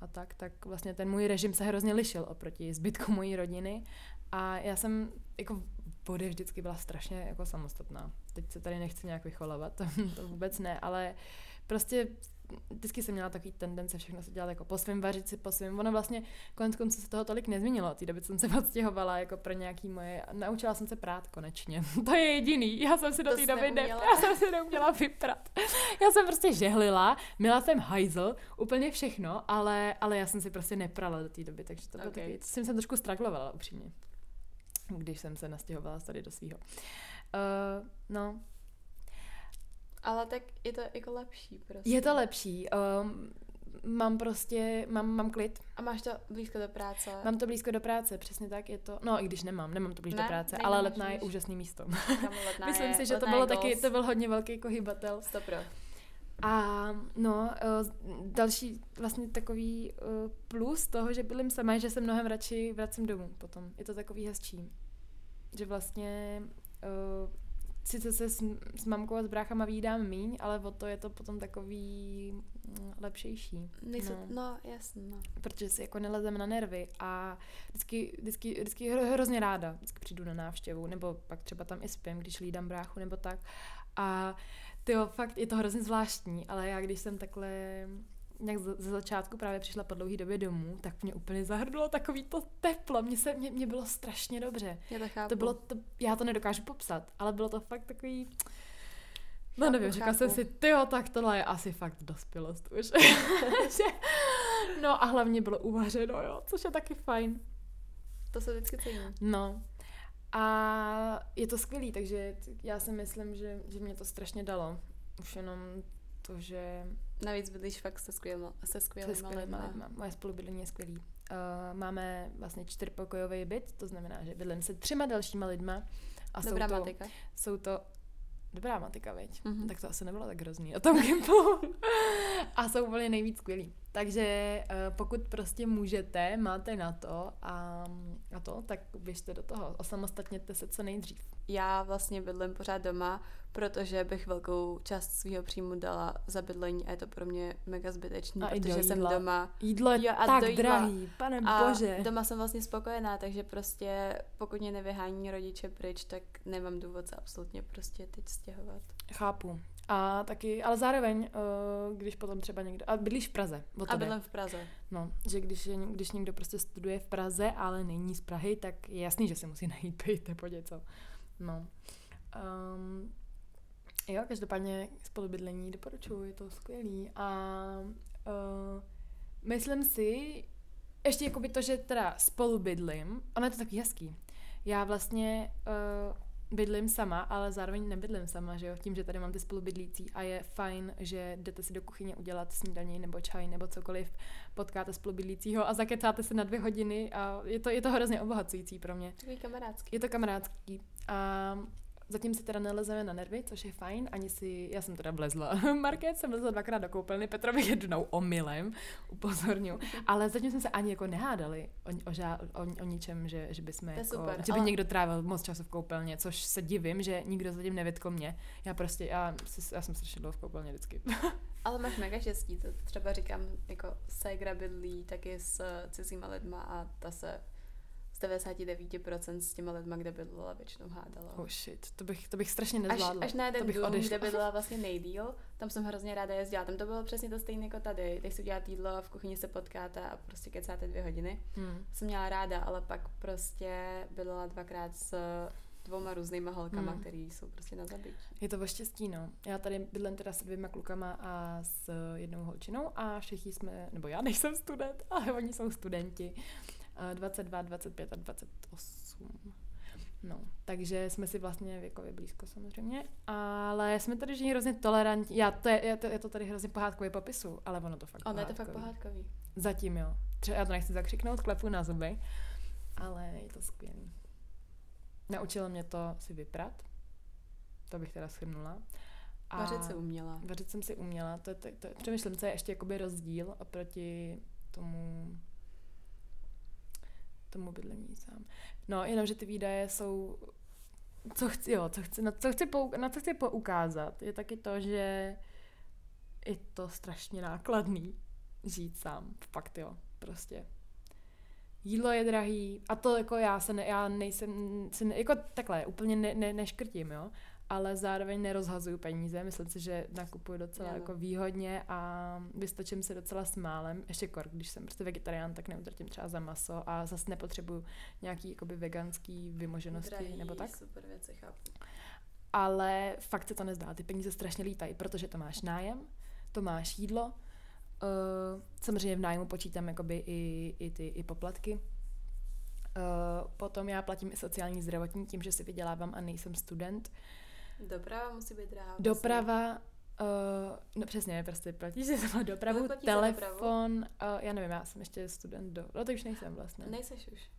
a tak, tak vlastně ten můj režim se hrozně lišil oproti zbytku mojí rodiny a já jsem jako body vždycky byla strašně jako samostatná. Teď se tady nechci nějak vycholovat, to, to vůbec ne, ale prostě vždycky jsem měla takový tendence všechno se dělat jako po svém, vařit si po svém. Ono vlastně konec konců se toho tolik nezměnilo od té doby, jsem se odstěhovala jako pro nějaký moje, naučila jsem se prát konečně. to je jediný, já jsem si do té doby ne, já jsem si neuměla vyprat. Já jsem prostě žehlila, měla jsem hajzl, úplně všechno, ale, ale já jsem si prostě neprala do té doby, takže to bylo Okay. s tím jsem trošku straglovala upřímně, když jsem se nastěhovala tady do svého. Uh, no, Ale tak je to jako lepší prostě. je to lepší. Um, mám prostě, mám, mám klid, A máš to blízko do práce. mám to blízko do práce, přesně tak je to. No i když nemám, nemám to blízko Ne, do práce, nej, ale letná je úžasný místo. Letná Myslím je, si, že to bylo taky, to byl hodně velký kohybatel. Stopro. A no, eh, další vlastně takový eh, plus toho, že bydlím sama, je, že se mnohem radši vracím domů potom. Je to takový hezčí. Že vlastně uh, sice se s, s mamkou a s bráchama výdám míň, ale o to je to potom takový mm, lepšejší. Nejsou, No. no. jasně, no. Protože si jako nelezem na nervy a vždycky, vždycky, vždycky hro, hrozně ráda, vždycky přijdu na návštěvu, nebo pak třeba tam i spím, když lídám bráchu nebo tak. A tyjo, fakt je to hrozně zvláštní, ale já když jsem takhle nějak ze začátku právě přišla po dlouhé době domů, tak mě úplně zahrnulo takový to teplo, mně se, mě, mě bylo strašně dobře. Já to chápu. To bylo, to, já to nedokážu popsat, ale bylo to fakt takový, no Chápu, nevím, říkala jsem si, tyjo, tak tohle je asi fakt dospělost už. No a hlavně bylo uvařeno, jo, což je taky fajn. To se vždycky cení. No. A je to skvělý, takže já si myslím, že, že mě to strašně dalo. Už jenom to, že Navíc bydlíš fakt se skvělýma, se se skvělýma skvělýma lidma. Moje spolubydlení je skvělý. Uh, máme vlastně čtyřpokojový byt, to znamená, že bydlím se třema dalšíma lidma. A Dobrá jsou to, matika. jsou to Dobrá matika, veď? Mhm. Tak to asi nebylo tak hrozný na tom Gimpu. a jsou úplně nejvíc skvělí. Takže eh, pokud prostě můžete, máte na to a, a to, tak běžte do toho. Osamostatněte se co nejdřív. Já vlastně bydlím pořád doma, protože bych velkou část svého příjmu dala za bydlení a je to pro mě mega zbytečný, A i do protože jsem doma. Jídlo je Jo, a tak jídla. drahý, pane A bože. doma jsem vlastně spokojená, takže prostě pokud mě nevyhání rodiče pryč, tak nemám důvod se absolutně prostě teď stěhovat. Chápu. A taky, ale zároveň, eh, když potom třeba někdo, a bydlíš v Praze, A bydlím v Praze. No, že když, je, když někdo prostě studuje v Praze, ale není z Prahy, tak je jasný, že si musí najít byt nebo něco. No. Um, jo, každopádně spolubydlení doporučuji, je to skvělý. A uh, myslím si, ještě jakoby to, že teda spolu bydlím, ono je to taky hezký. Já vlastně uh, bydlím sama, ale zároveň nebydlím sama, že jo, tím, že tady mám ty spolubydlící a je fajn, že jdete si do kuchyně udělat snídaní nebo čaj nebo cokoliv, potkáte spolubydlícího a zakecáte se na dvě hodiny a je to, je to hrozně obohacující pro mě. Takový kamarádský. Je to kamarádský a Zatím si teda nelezeme na nervy, což je fajn, ani si, já jsem teda vlezla. Market jsem vlezla dvakrát do koupelny, Petrovi jednou omylem, upozorňu. Ale zatím jsme se ani jako nehádali o, o, žá, o, o ničem, že, že bychom jako, super, že by ale... někdo trávil moc času v koupelně, což se divím, že nikdo zatím nevytkl mě. Já prostě, já, já jsem strašně dlouho v koupelně vždycky. Ale máš mega štěstí, to třeba říkám, jako Segra bydlí taky s cizíma lidma a ta se z 99% s těma lidma, kde bydlela, většinou hádala. Oh shit, to bych, to bych strašně nezvládla. Až, až na jeden to bych dům, odešla. kde bydlela vlastně nejdíl, tam jsem hrozně ráda jezdila. Tam to bylo přesně to stejné jako tady. Když si udělat jídlo, v kuchyni se potkáte a prostě kecáte dvě hodiny. Hmm. Jsem měla ráda, ale pak prostě bydlela dvakrát s dvouma různýma holkama, Hmm. který jsou prostě na zabití. Je to o štěstí, no. Já tady bydlím teda s dvěma klukama a s jednou holčinou a všichni jsme, nebo já nejsem student, ale oni jsou studenti. Eh, 22, 25 a 28. No, takže jsme si vlastně věkově blízko samozřejmě, ale jsme tady všichni hrozně tolerantní. Já to je, je, to, je to tady hrozně pohádkový popisu, ale ono to fakt Ono je to fakt pohádkový. Zatím jo. Třeba já to nechci zakřiknout, klepu na zuby, ale je to skvělý. Naučilo mě to si vyprat, to bych teda shrnula. A Vařit se uměla. Vařit jsem si uměla, to, to, to, přemýšlím, co je ještě jakoby rozdíl oproti tomu tomu bydlení sám. No, jenom, že ty výdaje jsou co chci, jo, co chci, na, co chci pou, na co chci poukázat, je taky to, že je to strašně nákladný žít sám. Fakt jo, prostě. Jídlo je drahý a to jako já se ne, já nejsem, se ne, jako takhle, úplně ne, ne, neškrtím, jo, ale zároveň nerozhazuju peníze, myslím si, že nakupuju docela jako výhodně a vystačím se docela s málem, ještě kor, když jsem prostě vegetarián, tak neutratím třeba za maso a zase nepotřebuju nějaký jakoby veganský vymoženosti Drahý, nebo tak super věci, chápu. ale fakt se to nezdá. Ty peníze strašně lítají, protože to máš nájem, to máš jídlo, uh, samozřejmě v nájmu počítám jakoby i, i ty i poplatky. Uh, potom já platím i sociální zdravotní tím, že si vydělávám a nejsem student. Doprava musí být drahá. Doprava, uh, no přesně, prostě platíš si za dopravu, za telefon, uh, já nevím, já jsem ještě student do, no to už nejsem vlastně. Nejseš už.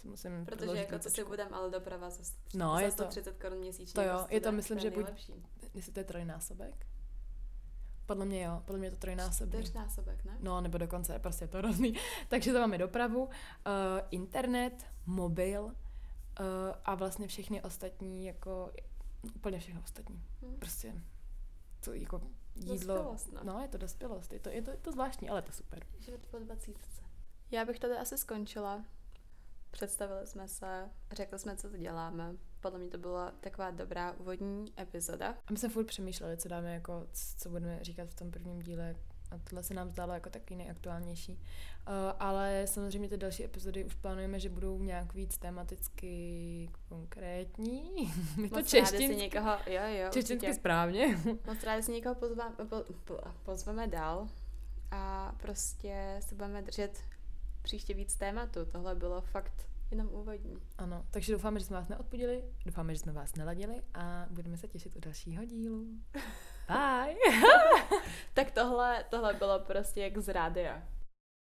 Si musím Protože jako to si budem, ale doprava za, No, za je to- 130 korun měsíčně. to jo, jako je to, myslím, že buď-. Jestli to je trojnásobek? Podle mě jo, podle mě je to trojnásobek. Čtyřnásobek, ne? No, nebo dokonce prostě je to hrozný. Takže to máme dopravu, uh, internet, mobil uh, a vlastně všechny ostatní, jako úplně všechno ostatní. Hm. Prostě to jako jídlo. Dospělost, no. No, je to dospělost, je to, je to, je to zvláštní, ale je to super. Život po 20. Já bych tady asi skončila. Představili jsme se, řekli jsme, co tu děláme. Podle mě to byla taková dobrá úvodní epizoda. A my jsme furt přemýšleli, co dáme jako, co budeme říkat v tom prvním díle. A tohle se nám zdálo jako taky nejaktuálnější. Uh, ale samozřejmě ty další epizody už plánujeme, že budou nějak víc tematicky konkrétní. My to češtinsky, někoho, jo, jo, češtinsky určitě. správně. Moc rádi si někoho pozvám, po, po, pozveme dál a prostě se budeme držet příště víc tématu. Tohle bylo fakt jenom úvodní. Ano, takže doufáme, že jsme vás neodpudili, doufáme, že jsme vás neladili a budeme se těšit u dalšího dílu. Bye! Tak tohle, tohle bylo prostě jak z rádia.